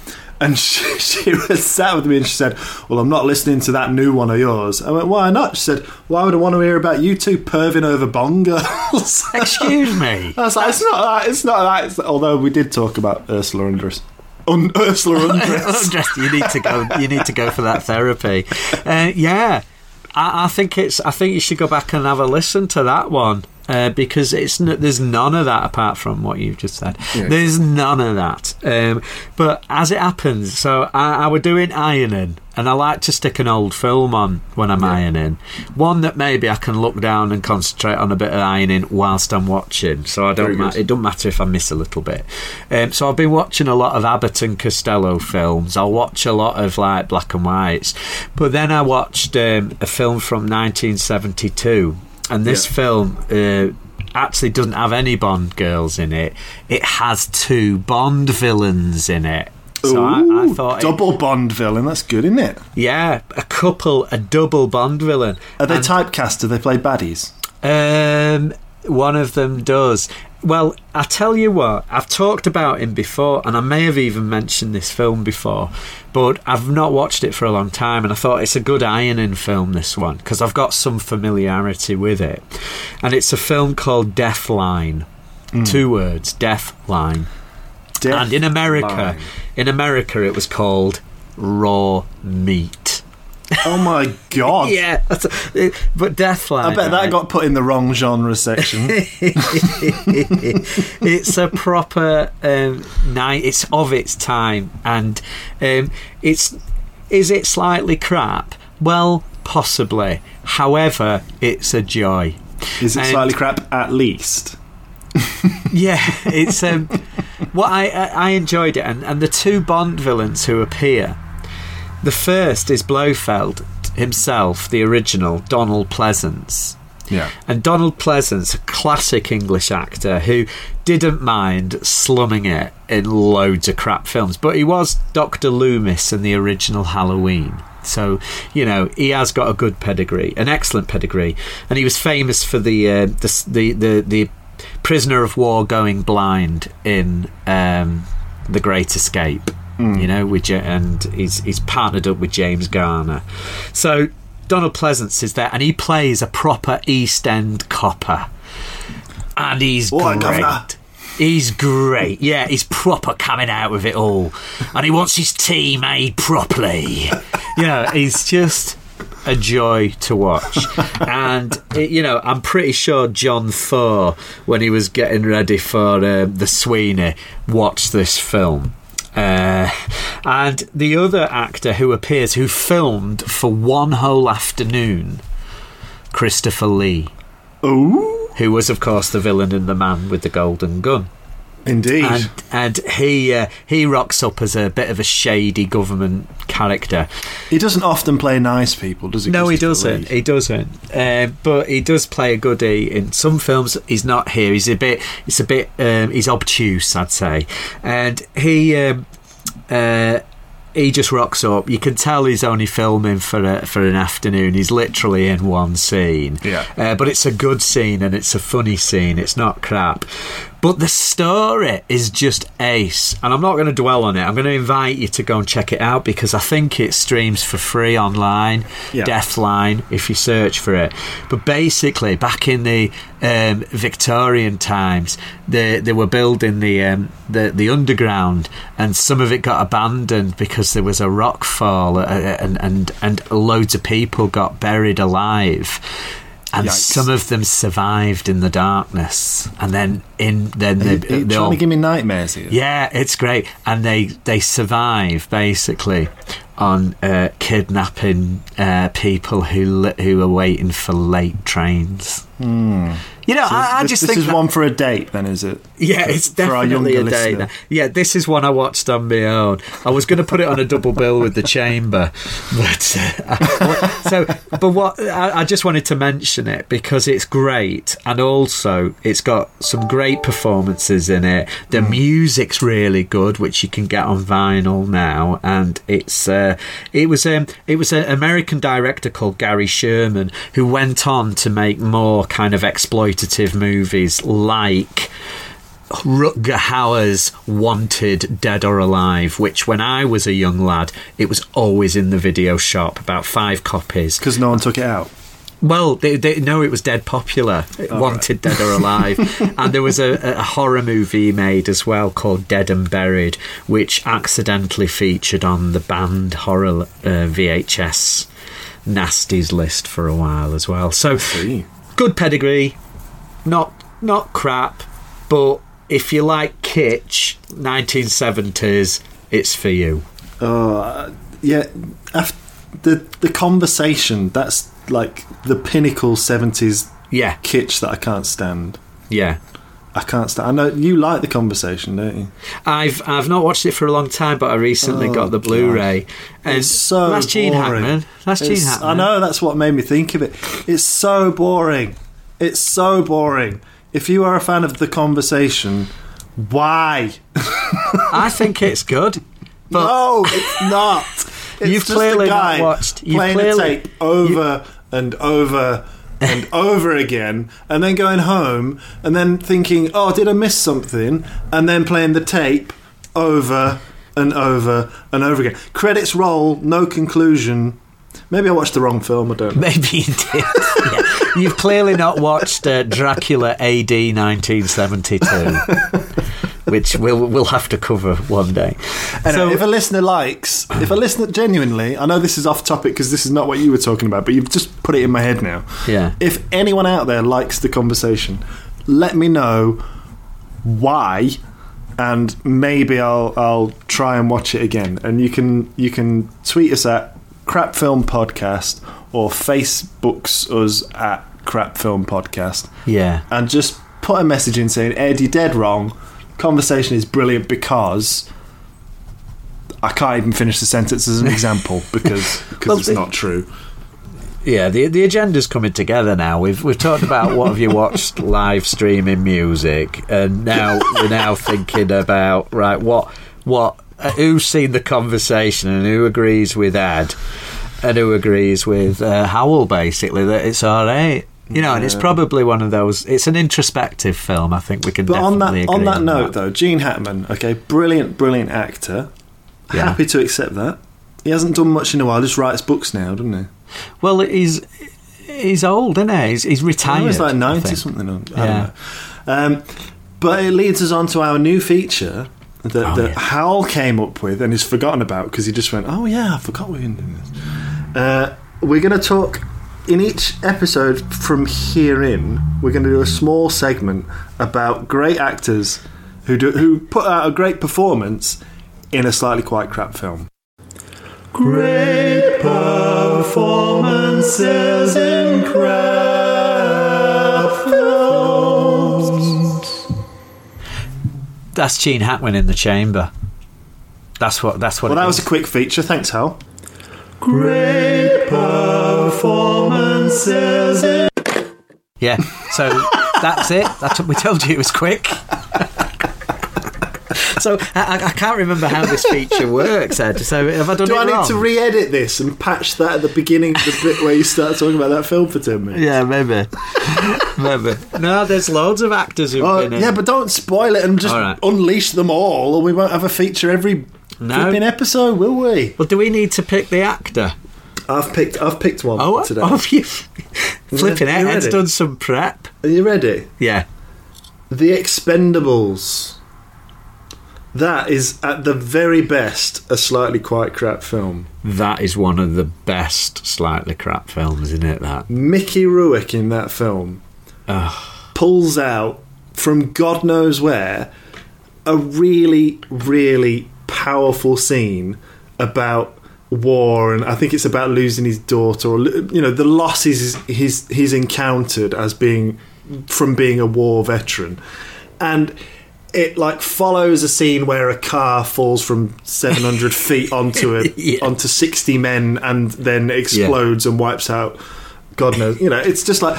And she, she was sat with me and she said, "Well, I'm not listening to that new one of yours." I went, "Why not?" She said, "Why would I want to hear about you two perving over Bond girls?" Excuse me. I was like, "It's not that. It's not that." It's, although we did talk about Ursula Andress. Un- Ursula Andress. Undressed, you need to go. You need to go for that therapy. Uh, yeah, I, I think it's. I think you should go back and have a listen to that one uh, because it's. n- There's none of that apart from what you've just said. Yeah. There's none of that. Um, but as it happens, so I, I were doing ironing, and I like to stick an old film on when I'm ironing. One that maybe I can look down and concentrate on a bit of ironing whilst I'm watching. So I don't. Ma- it doesn't matter if I miss a little bit. Um, so I've been watching a lot of Abbott and Costello films. I'll watch a lot of like black and whites, but then I watched um, a film from 1972, and this Yeah. film. Uh, Actually, doesn't have any Bond girls in it. It has two Bond villains in it. So I, I Ooh, thought, it- double Bond villain. That's good, isn't it? yeah, a couple, a double Bond villain. Are they And- typecast? Do they play baddies? Um, one of them does. Well, I tell you what, I've talked about him before, and I may have even mentioned this film before, but I've not watched it for a long time, and I thought it's a good ironing film, this one, because I've got some familiarity with it. And it's a film called Deathline. Hmm. Two words, Deathline. Death and in America, Line. in America, it was called Raw Meat. Oh my god! Yeah, that's a, but Deathline. I bet that right? got put in the wrong genre section. it's a proper um, night. It's of its time, and um, it's is it slightly crap? Well, possibly. However, it's a joy. Is it And- slightly crap at least? Yeah, it's um, what I, I I enjoyed it, and and the two Bond villains who appear. The first is Blofeld himself, the original Donald Pleasence. Yeah. And Donald Pleasence, a classic English actor who didn't mind slumming it in loads of crap films, but he was Dr. Loomis in the original Halloween. So, you know, he has got a good pedigree, an excellent pedigree, and he was famous for the uh, the, the the the prisoner of war going blind in um, the Great Escape. You know, with and he's he's partnered up with James Garner. So Donald Pleasence is there, and he plays a proper East End copper, and he's What, great. He's great. Yeah, he's proper coming out with it all, and he wants his tea made properly. you know, he's just a joy to watch. and, it, you know, I'm pretty sure John Thaw, when he was getting ready for uh, the Sweeney, watched this film. Uh, and the other actor who appears, who filmed for one whole afternoon, Christopher Lee, Ooh, who was, of course, the villain in The Man with the Golden Gun. Indeed. And, and he uh, he rocks up as a bit of a shady government character. he doesn't often play nice people, does he? No, he doesn't. He doesn't. Um, but he does play a goodie in some films. He's not here. He's a bit. It's a bit. Um, he's obtuse, I'd say. And he. Um, uh, he just rocks up. You can tell he's only filming for a, for an afternoon. He's literally in one scene. Yeah. Uh, but it's a good scene and it's a funny scene. It's not crap. But the story is just ace. And I'm not going to dwell on it. I'm going to invite you to go and check it out because I think it streams for free online. Yeah. Death Line, if you search for it. But basically, back in the um, Victorian times, they, they were building the, um, the the underground, and some of it got abandoned because there was a rock fall, uh, and and and loads of people got buried alive. And Yikes. some of them survived in the darkness, and then in then they, Are you they trying all to give me nightmares here. yeah, it's great, and they they survive basically on uh, kidnapping uh, people who who are waiting for late trains. You know, I, I just this think is that- one for a date, then, is it? Yeah, it's for our definitely a day. now. Yeah, this is one I watched on my own. I was going to put it on a double bill with the Chamber, but uh, so. But what I, I just wanted to mention it because it's great, and also it's got some great performances in it. The Mm. music's really good, which you can get on vinyl now, and it's uh, it was um, it was an American director called Gary Sherman who went on to make more kind of exploitative movies like. Rutger Hauer's Wanted Dead or Alive, which when I was a young lad, it was always in the video shop, about five copies. Because no one took it out. Well, they, they no, it was dead popular. Wanted Dead or Alive, and there was a, a horror movie made as well called Dead and Buried, which accidentally featured on the banned horror uh, VHS nasties list for a while as well. So good pedigree, not not crap, but if you like kitsch, 1970s, it's for you. Uh, yeah, after the the conversation that's like the pinnacle seventies Yeah, kitsch that I can't stand. yeah. I can't stand. I know you like the conversation, don't you? I've I've not watched it for a long time, but I recently Oh, got the Blu-ray. And It's so that's Gene boring. Hackman. That's Gene Hackman. I know that's what made me think of it. It's so boring. It's so boring. If you are a fan of the conversation, why? I think it's good. But no, it's not. It's You've just clearly not watched- you've playing clearly- a tape over and over and over again, and then going home and then thinking, "Oh, did I miss something?" And then playing the tape over and over and over again. Credits roll, no conclusion. Maybe I watched the wrong film. I don't know. maybe you did. Yeah. You've clearly not watched uh, Dracula AD 1972, which we'll we'll have to cover one day. Anyway, so if a listener likes, if a listener genuinely, I know this is off topic because this is not what you were talking about, but you've just put it in my head now. Yeah. If anyone out there likes the conversation, let me know why, and maybe I'll I'll try and watch it again. And you can you can tweet us at Crap Film Podcast or Facebooks us at Crap Film Podcast yeah, and just put a message in saying, Ed, you're dead wrong. Conversation is brilliant because I can't even finish the sentence as an example because because Well, it's not true. yeah. The the agenda's coming together now. We've we've talked about what have you watched live streaming music, and now we're now thinking about right what what uh, who's seen the conversation and who agrees with Ed and who agrees with uh, Hywel basically that it's all right. You know, and it's probably one of those. It's an introspective film. I think we can. But on that on that note, though, Gene Hackman, okay, brilliant, brilliant actor. Yeah. Happy to accept that. He hasn't done much in a while. Just writes books now, doesn't he? Well, he's he's old, isn't he? He's, he's retired. He's like ninety something. I Yeah. don't know. Um, but it leads us on to our new feature that, Oh, that yeah. Hal came up with and is forgotten about because he just went, "Oh yeah, I forgot we were doing this." Uh, we're going to talk in each episode from here in. We're going to do a small segment about great actors who do who put out a great performance in a slightly quite crap film. Great performances in crap films. That's Gene Hackman in the chamber. That's what. That's what. Well, it that was a quick feature. Thanks, Hal. Great performances in Yeah. So that's it. That's what we told you. It was quick. so I, I- I can't remember how this feature works, Ed. So have I done Do it I need wrong? to re-edit this and patch that at the beginning of the bit where you start talking about that film for ten minutes? yeah, maybe. maybe. No, there's loads of actors who've Oh, been in. It. Yeah, but don't spoil it and just All right. unleash them all, or we won't have a feature every No. flipping episode, will we? Well, do we need to pick the actor? I've picked. I've picked one Oh, today. oh have you? Flipping You it. Ed's done some prep. Are you ready? Yeah. The Expendables. That is at the very best a slightly quite crap film. That is one of the best slightly crap films, isn't it? That. Mickey Rourke in that film pulls out from God knows where a really, really powerful scene about war, and I think it's about losing his daughter, or you know, the losses he's he's encountered as being from being a war veteran, and. It like follows a scene where a car falls from 700 feet onto a Yeah. onto 60 men and then explodes and wipes out God knows. You know, it's just like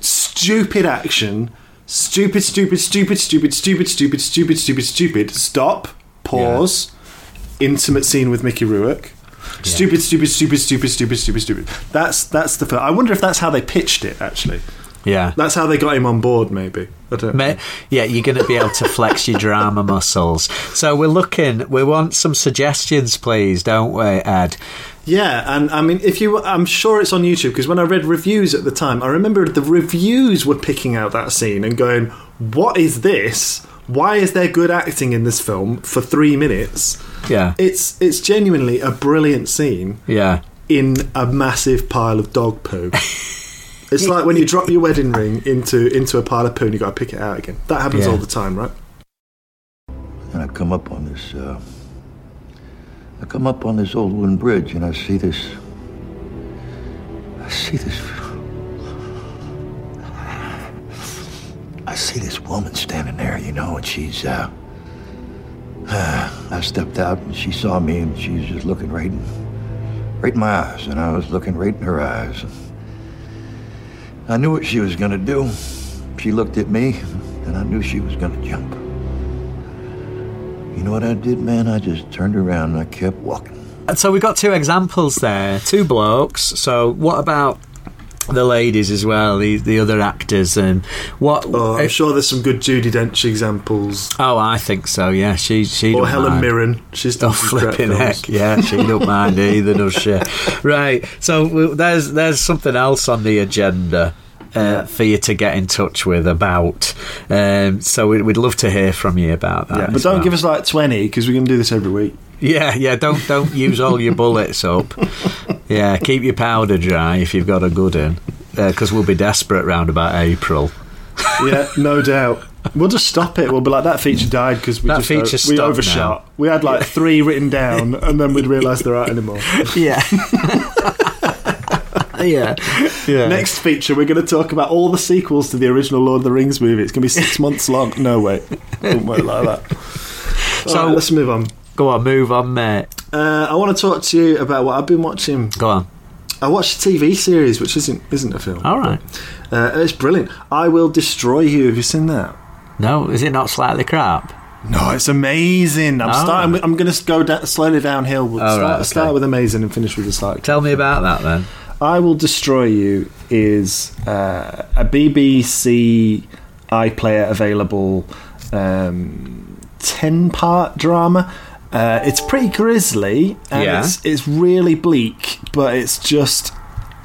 stupid action, stupid, stupid, stupid, stupid, stupid, stupid, stupid, stupid, stupid. Stop. Pause. Intimate scene with Mickey Rourke. Stupid, stupid, stupid, stupid, stupid, stupid, stupid. That's that's the. Film. I wonder if that's how they pitched it. Actually, Yeah. that's how they got him on board. Maybe I don't. Yeah, you're going to be able to flex your drama muscles. So we're looking. We want some suggestions, please, don't we, Ed? Yeah, and I mean, if you, I'm sure it's on YouTube because when I read reviews at the time, I remember the reviews were picking out that scene and going, "What is this? Why is there good acting in this film for three minutes?" Yeah. It's it's genuinely a brilliant scene Yeah. in a massive pile of dog poo. it's like when you drop your wedding ring into into a pile of poo and you got to pick it out again. That happens Yeah. all the time, right? And I come up on this, uh, I come up on this old wooden bridge and I see this, I see this, I see this woman standing there, you know, and she's, uh, I stepped out and she saw me and she was just looking right in, right in my eyes and I was looking right in her eyes. and I knew what she was gonna do. She looked at me and I knew she was gonna jump. You know what I did, man? I just turned around and I kept walking. And so we've got two examples there, two blokes. So what about the ladies as well, the the other actors, and what? Oh, I'm sure there's some good Judi Dench examples. Oh, I think so. Yeah, she she. Or Helen mind. Mirren. She's done Oh, flipping heck! Yeah, she don't mind either, does she? Right. So there's there's something else on the agenda. Uh, for you to get in touch with about, um, so we'd, we'd love to hear from you about that. Yeah, but don't well. give us like 20 because we're going to do this every week. Yeah, yeah. Don't don't use all your bullets up. Yeah, keep your powder dry if you've got a good one, because uh, we'll be desperate round about April. Yeah, no doubt. We'll just stop it. We'll be like that feature died because we That just uh, feature's we overshot. We had like three written down, and then we'd realise there aren't anymore. Yeah. yeah. Yeah. Next feature, we're going to talk about all the sequels to the original Lord of the Rings movie. It's going to be six months long. No way, won't work like that. So- So let's move on. Go on, move on, mate. Uh, I want to talk to you about what I've been watching. Go on. I watched a TV series, which isn't isn't a film. All right. Uh, it's brilliant. I will destroy you. Have you seen that? No, is it not slightly crap? No, it's amazing. I'm Oh. starting. With, I'm going to go slowly downhill. We'll start, right, okay. start with amazing and finish with a slight. Tell me about that then. I will destroy you is uh, a BBC iPlayer available um, ten part drama. Uh, it's pretty grisly and Yeah. it's it's really bleak, but it's just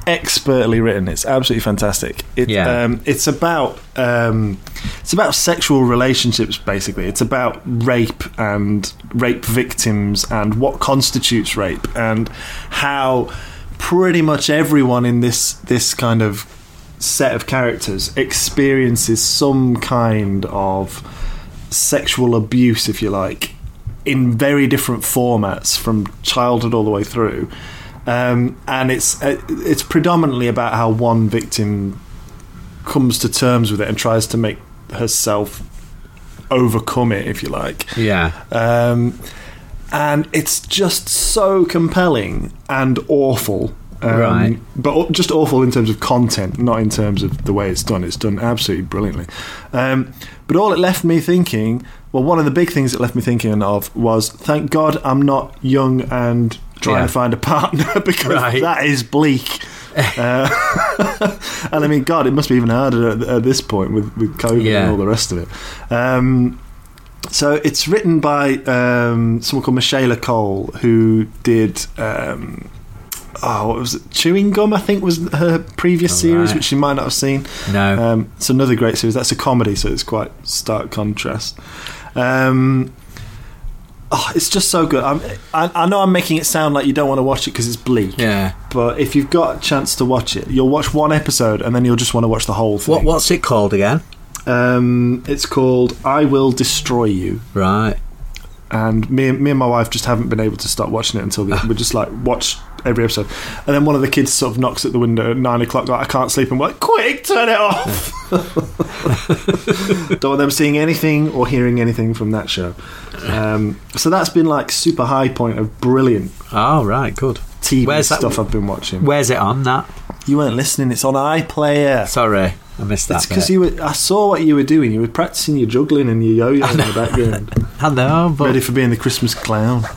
expertly written. It's absolutely fantastic. It, Yeah. um, it's about um, it's about sexual relationships. Basically, it's about rape and rape victims and what constitutes rape and how pretty much everyone in this this kind of set of characters experiences some kind of sexual abuse, if you like, in very different formats from childhood all the way through. Um, and it's uh, it's predominantly about how one victim comes to terms with it and tries to make herself overcome it, if you like. Yeah. Um, and it's just so compelling and awful. Um, Right. But just awful in terms of content, not in terms of the way it's done. It's done absolutely brilliantly. Um, but all it left me thinking, well, one of the big things it left me thinking of was, thank God I'm not young and trying Yeah. to find a partner because Right. that is bleak. uh, and I mean, God, it must be even harder at, at this point with, with COVID Yeah. and all the rest of it. Um, so it's written by um, someone called Michaela Coel, who did. Oh, what was it? Chewing Gum, I think, was her previous Oh, series, right. which you might not have seen. No. Um, it's another great series. That's a comedy, so it's quite stark contrast. Um, oh, it's just so good. I, I know I'm making it sound like you don't want to watch it because it's bleak. yeah. But if you've got a chance to watch it, you'll watch one episode and then you'll just want to watch the whole thing. What What's it called again? Um, it's called "I Will Destroy You." Right. and me and me and my wife just haven't been able to start watching it until the, we just like watch every episode. And then one of the kids sort of knocks at the window at nine o'clock, like I can't sleep, and we're like, quick, turn it off. Don't want them seeing anything or hearing anything from that show. Um, so that's been like super high point of brilliant Oh, right. Good. TV Where's that- stuff I've been watching. Where's it on that? You weren't listening. It's on iPlayer. Sorry, I missed that. It's because you were. I saw what you were doing. You were practicing your juggling and your yo-yo in the background, I know, but ready for being the Christmas clown.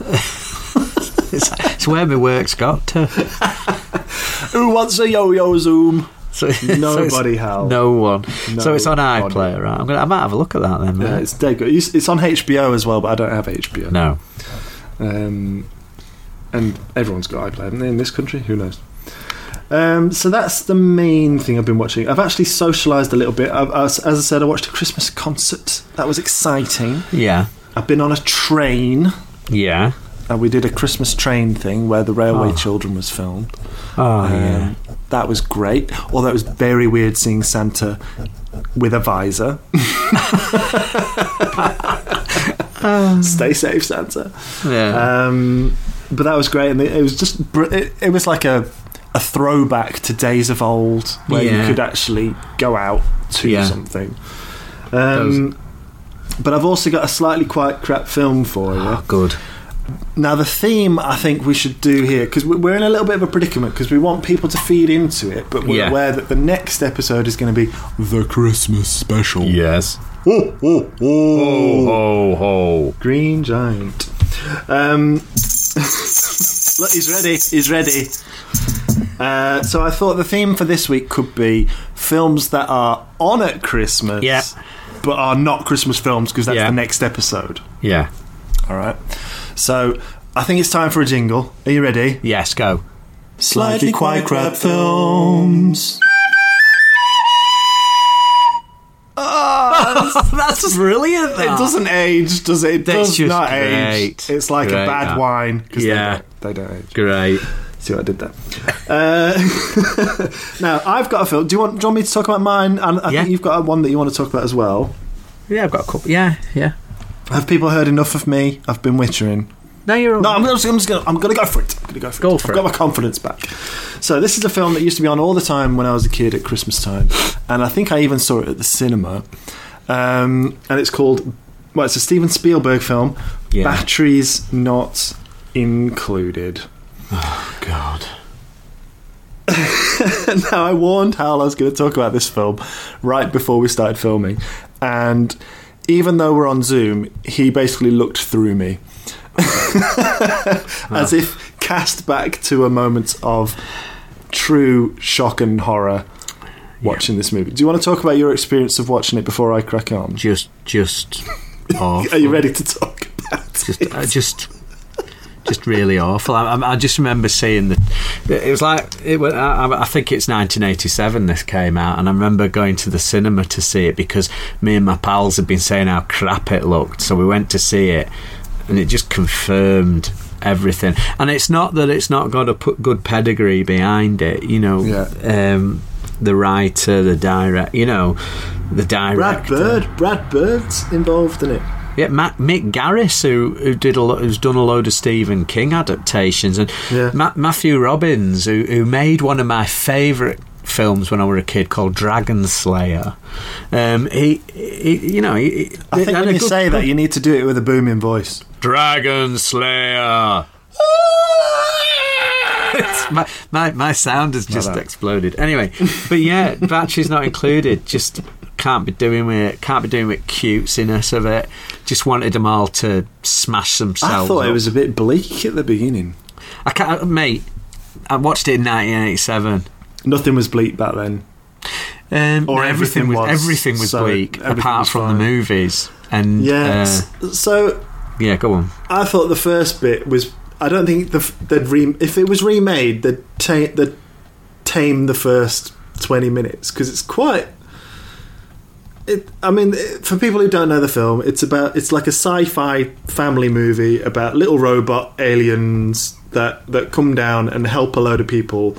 it's, it's where my work's got to. Who wants a yo-yo Zoom? So, so Nobody, Hal. No one. so it's on iPlayer, right? I'm gonna. I might have a look at that then. Yeah, it's dead good. It's it's on HBO as well, but I don't have HBO. no. Um, and everyone's got iPlayer haven't they, in this country. Who knows? Um, so that's the main thing I've been watching. I've actually socialised a little bit. I've, as, as I said, I watched a Christmas concert. That was exciting. Yeah. I've been on a train. Yeah. And we did a Christmas train thing where the Railway Oh. Children was filmed. Oh yeah. Um, that was great. Although it was very weird seeing Santa with a visor. Stay safe, Santa. Yeah. Um, but that was great, and it, it was just br- it, it was like a a throwback to days of old where you could actually go out to Yeah. something. Um, but I've also got a slightly quite crap film for you. oh, good. Now, the theme I think we should do here, because we're in a little bit of a predicament, because we want people to feed into it, but we're Yeah. aware that the next episode is going to be the Christmas special. Yes. Oh, oh, oh. Ho ho. Green Giant. Um, look, he's ready. He's ready. Uh, so I thought the theme for this week could be films that are on at Christmas, Yeah. but are not Christmas films because that's Yeah. the next episode. Yeah. All right. So I think it's time for a jingle. Are you ready? Yes. Go. Slightly quite crap films. That's just brilliant. It doesn't age, does it? It That's does not age. It's like Great, a bad that. wine because Yeah. they, don't, they don't age. Great. See what I did there. Uh, now I've got a film. Do you want? Do you want me to talk about mine? And I Yeah. think you've got one that you want to talk about as well. Yeah, I've got a couple. Yeah. Yeah. Have people heard enough of me? I've been wittering. No, you're. No, I'm just, I'm just gonna, I'm gonna go for it. I'm gonna go for Go it. for I've got my confidence back. So this is a film that used to be on all the time when I was a kid at Christmas time, and I think I even saw it at the cinema. Um, and it's called, well, it's a Steven Spielberg film. Yeah. Batteries not included. Oh God. now I warned Hal I was going to talk about this film right before we started filming, and even though we're on Zoom, he basically looked through me, as if cast back to a moment of true shock and horror watching this movie. Do you want to talk about your experience of watching it before I crack on? Just, just. Are you ready to talk about Just, it? uh, just. Just really awful. I, I just remember seeing the. It was like it. was- I, I think it's 1987. This came out, and I remember going to the cinema to see it because me and my pals had been saying how crap it looked. So we went to see it, and it just confirmed everything. And it's not that it's not got a good pedigree behind it. You know, Yeah. um, the writer, the direct, you know, the director. Brad director. Bird. Brad Bird's involved in it. Yeah, Matt, Mick Garris, who who did a lo- who's done a load of Stephen King adaptations, and Yeah. Ma- Matthew Robbins, who who made one of my favourite films when I was a kid called Dragon Slayer. Um, he, he, you know, he, I think when you say that, you need to do it with a booming voice. Dragon Slayer. My, my my sound has just exploded. Anyway, but yeah, batteries not included. Just can't be doing with can't be doing with cutesiness of it. Just wanted them all to smash themselves. I thought it was a bit bleak at the beginning. I can't, mate. I watched it in 1987. Nothing was bleak back then. Um, Or no, everything everything was, was, everything was so bleak everything apart was from fine. the movies. And Yeah. uh, so yeah, go on. I thought the first bit was. I don't think the, they'd re, if it was remade, they'd, ta- they'd tame the first twenty minutes because it's quite. It, I mean, for people who don't know the film, it's about it's like a sci-fi family movie about little robot aliens that that come down and help a load of people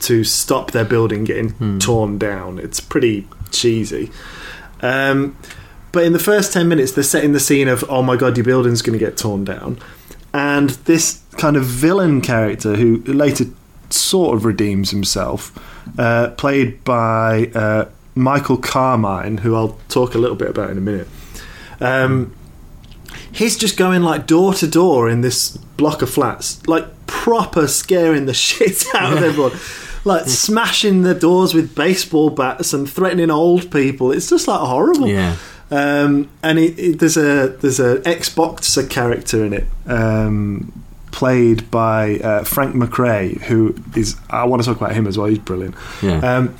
to stop their building getting torn down. It's pretty cheesy. Um, but in the first 10 minutes, they're setting the scene of, oh my god, your building's going to get torn down. And this kind of villain character who later sort of redeems himself, uh, played by uh, Michael Carmine, who I'll talk a little bit about in a minute. Um, he's just going like door to door in this block of flats, like proper scaring the shit out of everyone. Like smashing the doors with baseball bats and threatening old people. It's just like horrible. Yeah. Um, and it, it, there's a there's an Xboxer character in it, um, played by uh, Frank McRae, who is I want to talk about him as well. He's brilliant. Yeah. Um,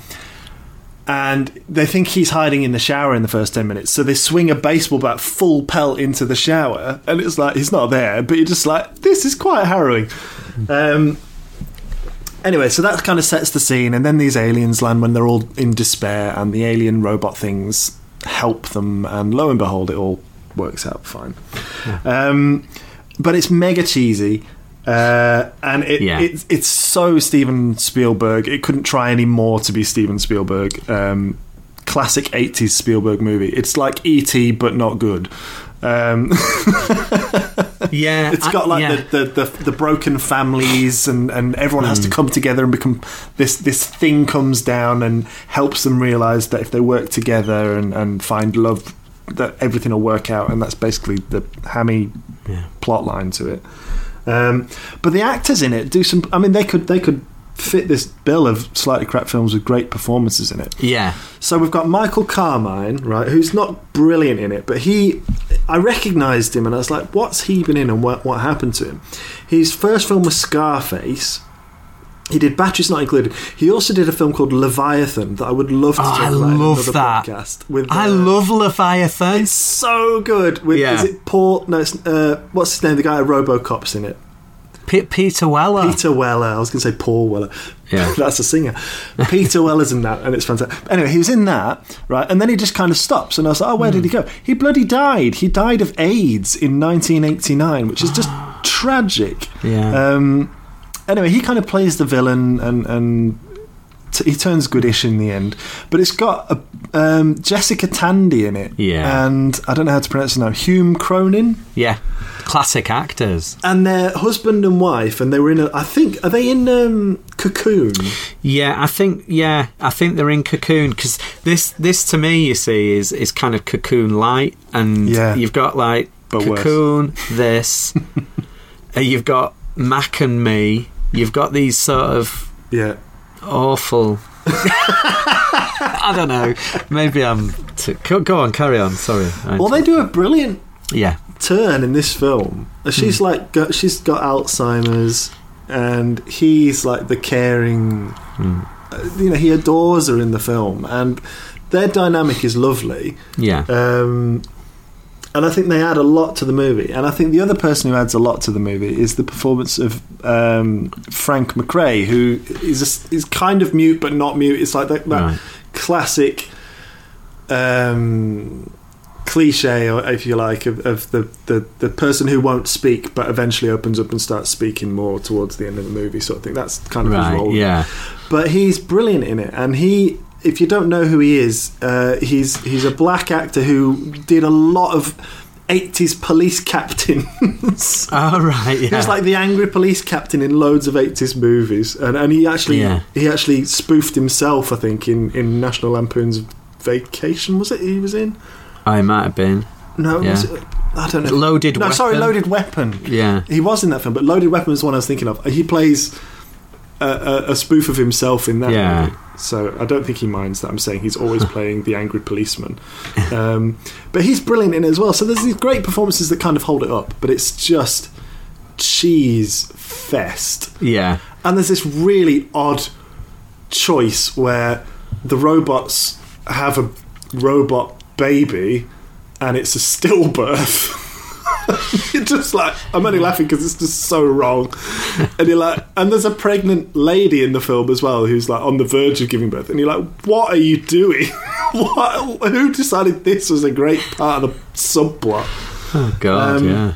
and they think he's hiding in the shower in the first 10 minutes. So they swing a baseball bat full pelt into the shower. And it's like, he's not there. But you're just like, this is quite harrowing. Um, anyway, so that kind of sets the scene. And then these aliens land when they're all in despair. And the alien robot things help them. And lo and behold, it all works out fine. Um, but it's mega cheesy. Uh, and it, Yeah. it's it's so Steven Spielberg. It couldn't try any more to be Steven Spielberg. Um, classic '80s Spielberg movie. It's like E.T. but not good. Um, Yeah. it's got like yeah. the, the, the, the broken families, and, and everyone Hmm. has to come together and become this this thing comes down and helps them realize that if they work together and, and find love, that everything will work out. And that's basically the hammy Yeah. plot line to it. Um, but the actors in it do some. I mean, they could they could fit this bill of slightly crap films with great performances in it. Yeah. So we've got Michael Carmine, right, who's not brilliant in it, but he, I recognised him and I was like, what's he been in and what, what happened to him? His first film was Scarface. He did Batteries Not Included. He also did a film called Leviathan that I would love to Oh, talk I about in love another that. podcast. With, I love Leviathan. It's so good. With, Yeah. Is it Paul? No, it's, uh, what's his name? The guy at Robocop's in it. P- Peter Weller. Peter Weller. I was going to say Paul Weller. Yeah. That's a singer. Peter Weller's in that, and it's fantastic. Anyway, he was in that, right? And then he just kind of stops, and I was like, oh, where did he go? He bloody died. He died of AIDS in 1989, which is just tragic. Yeah. Um, anyway, he kind of plays the villain, and and t- he turns goodish in the end. But it's got a, um, Jessica Tandy in it. Yeah. And I don't know how to pronounce her name. Hume Cronyn yeah. Classic actors. and their husband and wife, and they were in a. I think are they in um, Cocoon? Yeah, I think yeah, I think they're in Cocoon because this this to me, you see, is is kind of Cocoon light, and Yeah. you've got like But worse. Cocoon, this, uh, you've got Mac and Me, you've got these sort of Yeah. awful. I don't know. Maybe I'm. Too, go, go on, carry on. Sorry. I- Well, they do a brilliant yeah, turn in this film. She's like got, she's got Alzheimer's, and he's like the caring. uh, You know, he adores her in the film, and their dynamic is lovely. yeah, Um, and I think they add a lot to the movie. And I think the other person who adds a lot to the movie is the performance of um, Frank McRae, who is a, is kind of mute but not mute. It's like that, that Right. classic, um, cliche, or if you like, of, of the, the the person who won't speak but eventually opens up and starts speaking more towards the end of the movie, sort of thing. That's kind of his role. yeah. but he's brilliant in it, and he. If you don't know who he is, uh, he's he's a black actor who did a lot of 80s police captains. Oh, right, yeah. He was like the angry police captain in loads of 80s movies, and, and he actually Yeah. he actually spoofed himself, I think, in, in National Lampoon's Vacation. Was it he was in? I might have been. No, Yeah. was it, I don't know. Loaded No, sorry, Loaded Weapon. Yeah. He was in that film, but Loaded Weapon was the one I was thinking of. He plays a, a, a spoof of himself in that Yeah. movie. So I don't think he minds that I'm saying he's always playing the angry policeman. Um, but he's brilliant in it as well. So there's these great performances that kind of hold it up, but it's just cheese fest. Yeah. And there's this really odd choice where the robots have a robot baby and it's a stillbirth. you're just like, I'm only laughing because it's just so wrong. And you're like, and there's a pregnant lady in the film as well who's like on the verge of giving birth. And you're like, what are you doing? what, who decided this was a great part of the subplot? Oh, God, Um, yeah.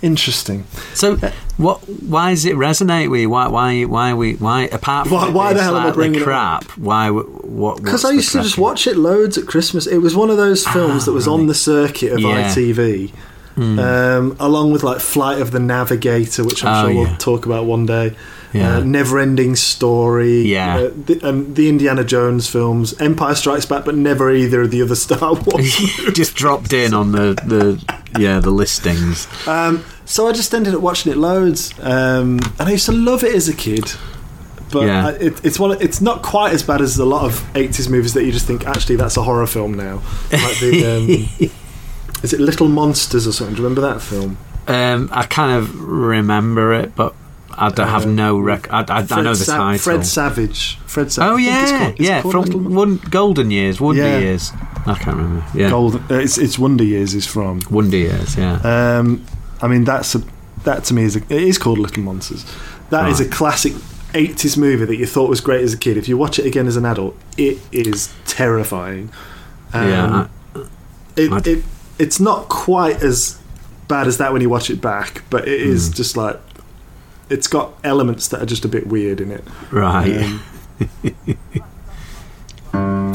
Interesting. So, what? Why does it resonate with you? Why? Why? Why we? Why? Apart from Why- why the hell am I slightly bringing it crap? Why? What? Because I the used to just watch it loads at Christmas. It was one of those films that was on the circuit of Yeah. ITV, um, along with like Flight of the Navigator, which I'm Oh, sure yeah. we'll talk about one day. Yeah. Uh, Never-ending Story, Yeah. uh, the, and the Indiana Jones films, Empire Strikes Back, but never either of the other Star Wars. just dropped in on the the yeah the listings. Um, so I just ended up watching it loads, um, and I used to love it as a kid. But Yeah. I, it, it's one. It's not quite as bad as a lot of '80s movies that you just think actually that's a horror film now. Like the, um, is it Little Monsters or something? Do you remember that film? Um, I kind of remember it, but I don't have Uh, no rec. I, I, I know the Sa- title. Fred Savage. Fred. Sa- oh I yeah, yeah, from one, Golden Years, Wonder Yeah. Years. I can't remember. Yeah, Golden. Uh, it's, it's Wonder Years is from. Wonder Years. Yeah. Um, I mean, that's a, that to me is a, it is called Little Monsters. That is a classic '80s movie that you thought was great as a kid. If you watch it again as an adult, it is terrifying. Um, yeah. it, I'd- it it's not quite as bad as that when you watch it back, but it is is just like it's got elements that are just a bit weird in it. Right. Um,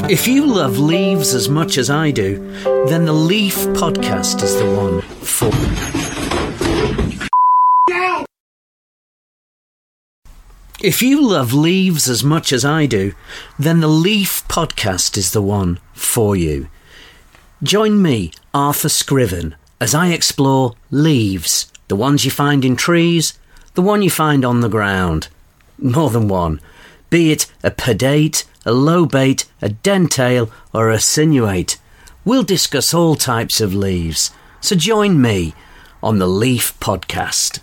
If you love leaves as much as I do, then the Leaf Podcast is the one for. If you love leaves as much as I do, then the Leaf Podcast is the one for you. Join me, Arthur Scriven, as I explore leaves the ones you find in trees, the one you find on the ground. More than one. Be it a pedate, a lobate, a dentate, or a sinuate. We'll discuss all types of leaves. So join me on the Leaf Podcast.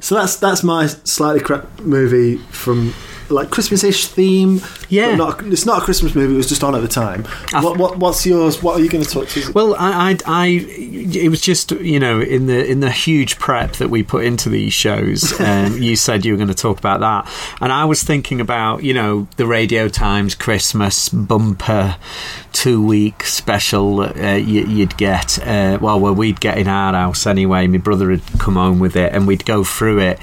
So that's that's my slightly crap movie from like Christmas-ish theme. Yeah. not, it's not a Christmas movie. It was just on at the time. What, what what's yours? What are you going to talk to? Well, I, I, I, it was just you know in the in the huge prep that we put into these shows. Um, you said you were going to talk about that, and I was thinking about you know the Radio Times Christmas bumper two week special uh, you, you'd get. Uh, well, well, we'd get in our house anyway. My brother had come home with it, and we'd go through it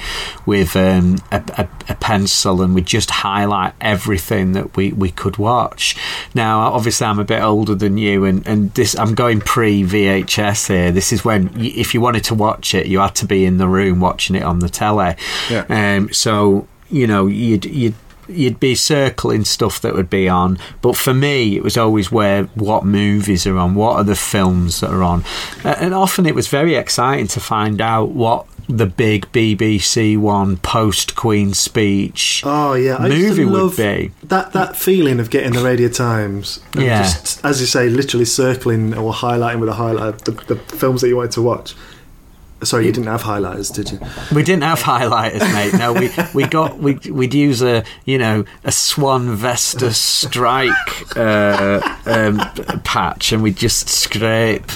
with um, a, a, a pencil, and we'd just highlight everything that we, we could watch. Now, obviously, I'm a bit older than you, and, and this I'm going pre VHS here. This is when, y if you wanted to watch it, you had to be in the room watching it on the telly. Yeah. Um, so you know, you'd you'd you'd be circling stuff that would be on but for me it was always where what movies are on what are the films that are on and often it was very exciting to find out what the big BBC one post Queen speech Oh yeah, I movie would be. that that feeling of getting the Radio Times. and Yeah. just as you say, literally circling or highlighting with a highlight the, the films that you wanted to watch. Sorry, you didn't have highlighters, did you? We didn't have highlighters, mate. No, we, we got we we'd use a you know a Swan Vesta Strike uh, um, patch, and we'd just scrape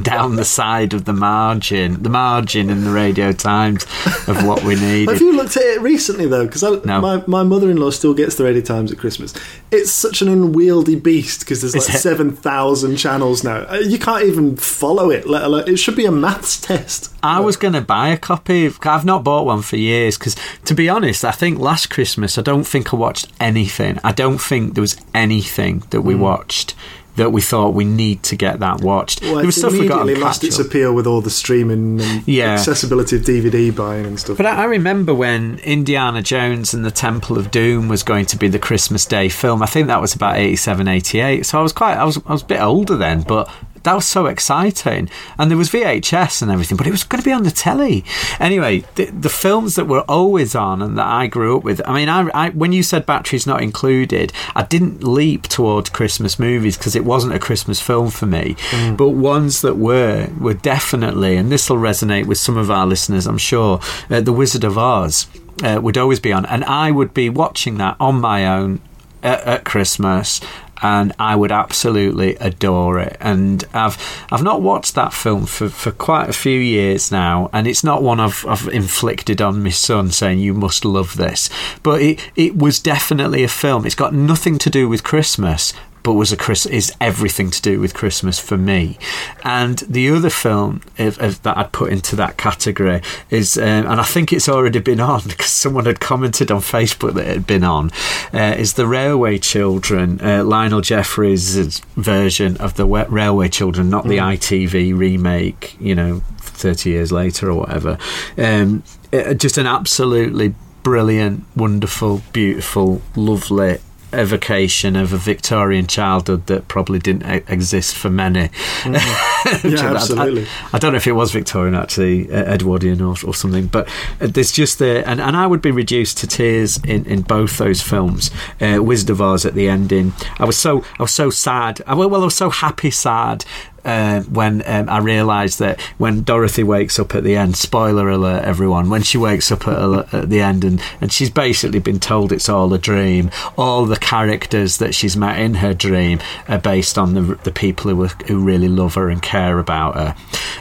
down the side of the margin, the margin in the Radio Times of what we need. Have you looked at it recently though? Because No. my, my mother in law still gets the Radio Times at Christmas. It's such an unwieldy beast because there's like seven thousand channels now. Uh, You can't even follow it. Let alone it should be a maths test. I was going to buy a copy. I've not bought one for years because, to be honest, I think last Christmas I don't think I watched anything. I don't think there was anything that we watched that we thought we need to get that watched. Well, there was it stuff we got lost its appeal with all the streaming and Yeah. accessibility of DVD buying and stuff. But I I remember when Indiana Jones and the Temple of Doom was going to be the Christmas Day film. I think that was about 87, 88. So I was quite, I was, I was a bit older then, but that was so exciting. And there was VHS and everything, but it was going to be on the telly. Anyway, the, the films that were always on and that I grew up with, I mean, I, I when you said Batteries Not Included, I didn't leap towards Christmas movies because it wasn't a Christmas film for me. But ones that were, were definitely, and this will resonate with some of our listeners, I'm sure, uh, The Wizard of Oz. Uh, would always be on, and I would be watching that on my own at, at Christmas, and I would absolutely adore it. And I've I've not watched that film for, for quite a few years now, and it's not one I've, I've inflicted on my son saying you must love this. But it it was definitely a film. It's got nothing to do with Christmas. But was a Chris is everything to do with Christmas for me, and the other film if, if that I'd put into that category is, um, and I think it's already been on because someone had commented on Facebook that it had been on, uh, is the Railway Children, uh, Lionel Jeffries' version of the Railway Children, not the ITV remake, you know, 30 years later or whatever. Um, uh, just an absolutely brilliant, wonderful, beautiful, lovely evocation of a Victorian childhood that probably didn't e- exist for many. yeah, absolutely. I, I don't know if it was Victorian actually, Edwardian or, or something, but uh, there's just the and, and I would be reduced to tears in, in both those films. Uh, Wizard of Oz at the ending, I was so I was so sad. I, well, I was so happy, sad. Uh, when um, I realised that when Dorothy wakes up at the end, spoiler alert, everyone, when she wakes up at, at the end and, and she's basically been told it's all a dream, all the characters that she's met in her dream are based on the, the people who, who really love her and care about her.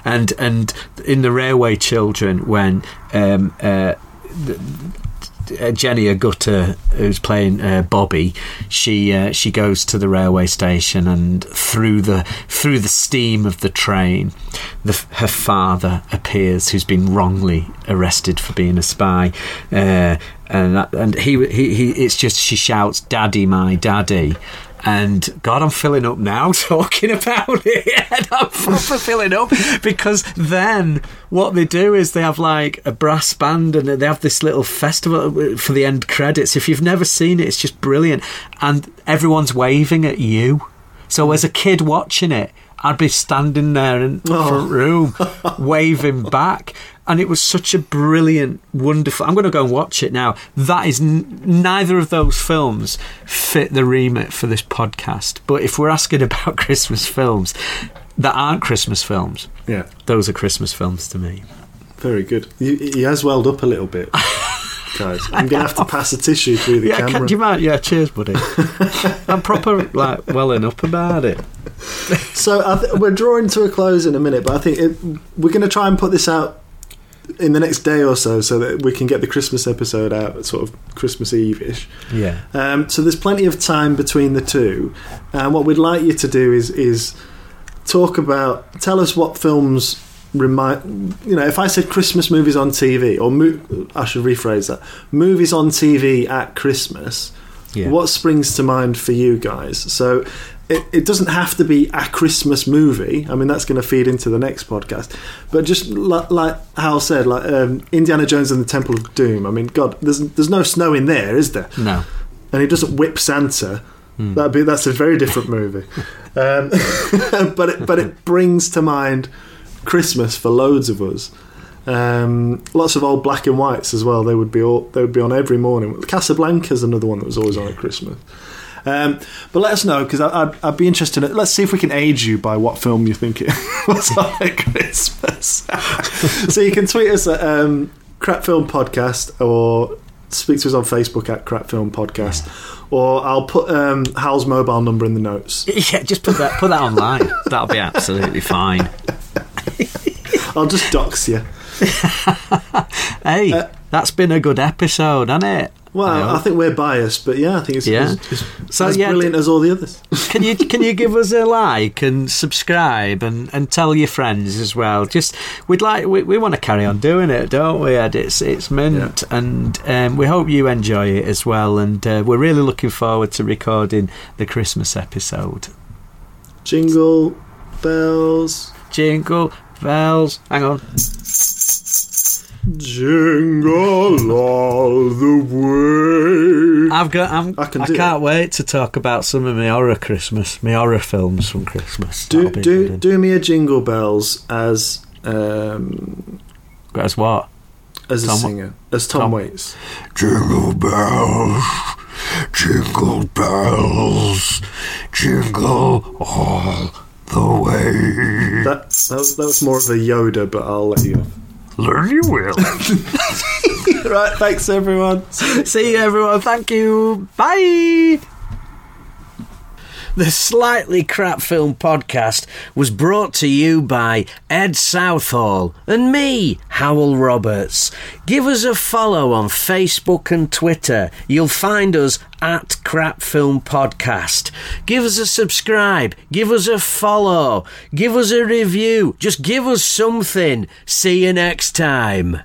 And, and in The Railway Children, when um, uh, uh, Jenny Agutter, who's playing uh, Bobby, she uh, she goes to the railway station, and through the through the steam of the train, the, her father appears, who's been wrongly arrested for being a spy, uh, and that, and he, he he it's just she shouts, "Daddy, my daddy." And God, I'm filling up now talking about it. and I'm proper filling up because then what they do is they have like a brass band and they have this little festival for the end credits. If you've never seen it, it's just brilliant. And everyone's waving at you. So as a kid watching it, I'd be standing there in the oh. front room waving back. And it was such a brilliant, wonderful. I'm going to go and watch it now. That is n- neither of those films fit the remit for this podcast. But if we're asking about Christmas films that aren't Christmas films, Yeah, those are Christmas films to me. very good. He, he has welled up a little bit, guys. I'm gonna have to pass a tissue through the Yeah, camera. can, do you mind? Yeah, cheers, buddy. I'm proper like welling up about it. So I th- we're drawing to a close in a minute, but I think it, we're going to try and put this out in the next day or so, so that we can get the Christmas episode out sort of Christmas Eve ish. Yeah. Um, so there's plenty of time between the two, and what we'd like you to do is is talk about, tell us what films remind you know if I said Christmas movies on TV or mo- I should rephrase that movies on TV at Christmas. Yeah. What springs to mind for you guys? So it, it doesn't have to be a Christmas movie. I mean, that's going to feed into the next podcast. But just like, like Hal said, like um, Indiana Jones and the Temple of Doom. I mean, God, there's there's no snow in there, is there? No. And he doesn't whip Santa. That'd be that's a very different movie. Um, but it, but it brings to mind Christmas for loads of us. Um, lots of old black and whites as well. They would be all they would be on every morning. Casablanca's another one that was always on at Christmas. Um, but let us know because I'd, I'd be interested. In, let's see if we can age you by what film you think it was on at Christmas. so you can tweet us at um, Crap Film Podcast or speak to us on Facebook at Crap Film Podcast, or I'll put um, Hal's mobile number in the notes. Yeah, just put that put that online. That'll be absolutely fine. I'll just dox you. Hey, that's been a good episode, hasn't it? Well, I I, think we're biased, but yeah, I think it's, Yeah. it's, it's So, as yeah, brilliant as all the others. can you can you give us a like and subscribe and, and tell your friends as well? Just we'd like we, we want to carry on doing it, don't we? Ed? It's it's mint, and um, we hope you enjoy it as well. And uh, we're really looking forward to recording the Christmas episode. Jingle bells, Jingle bells. Hang on. Jingle all the way. I've got. I'm, I I, can do can't wait to talk about some of my horror Christmas, my horror films from Christmas. Do do good. do me a jingle bells as um, As what? as a Tom- singer as Tom, Tom- Waits. Jingle bells, jingle bells, jingle all the way. That that was, that was more of a Yoda, but I'll let you. Learn you will. right, thanks everyone. See you, everyone. Thank you. Bye. The Slightly Crap Film Podcast was brought to you by Ed Southall and me, Hywel Roberts. Give us a follow on Facebook and Twitter. You'll find us at Crap Film Podcast. Give us a subscribe. Give us a follow. Give us a review. Just give us something. See you next time.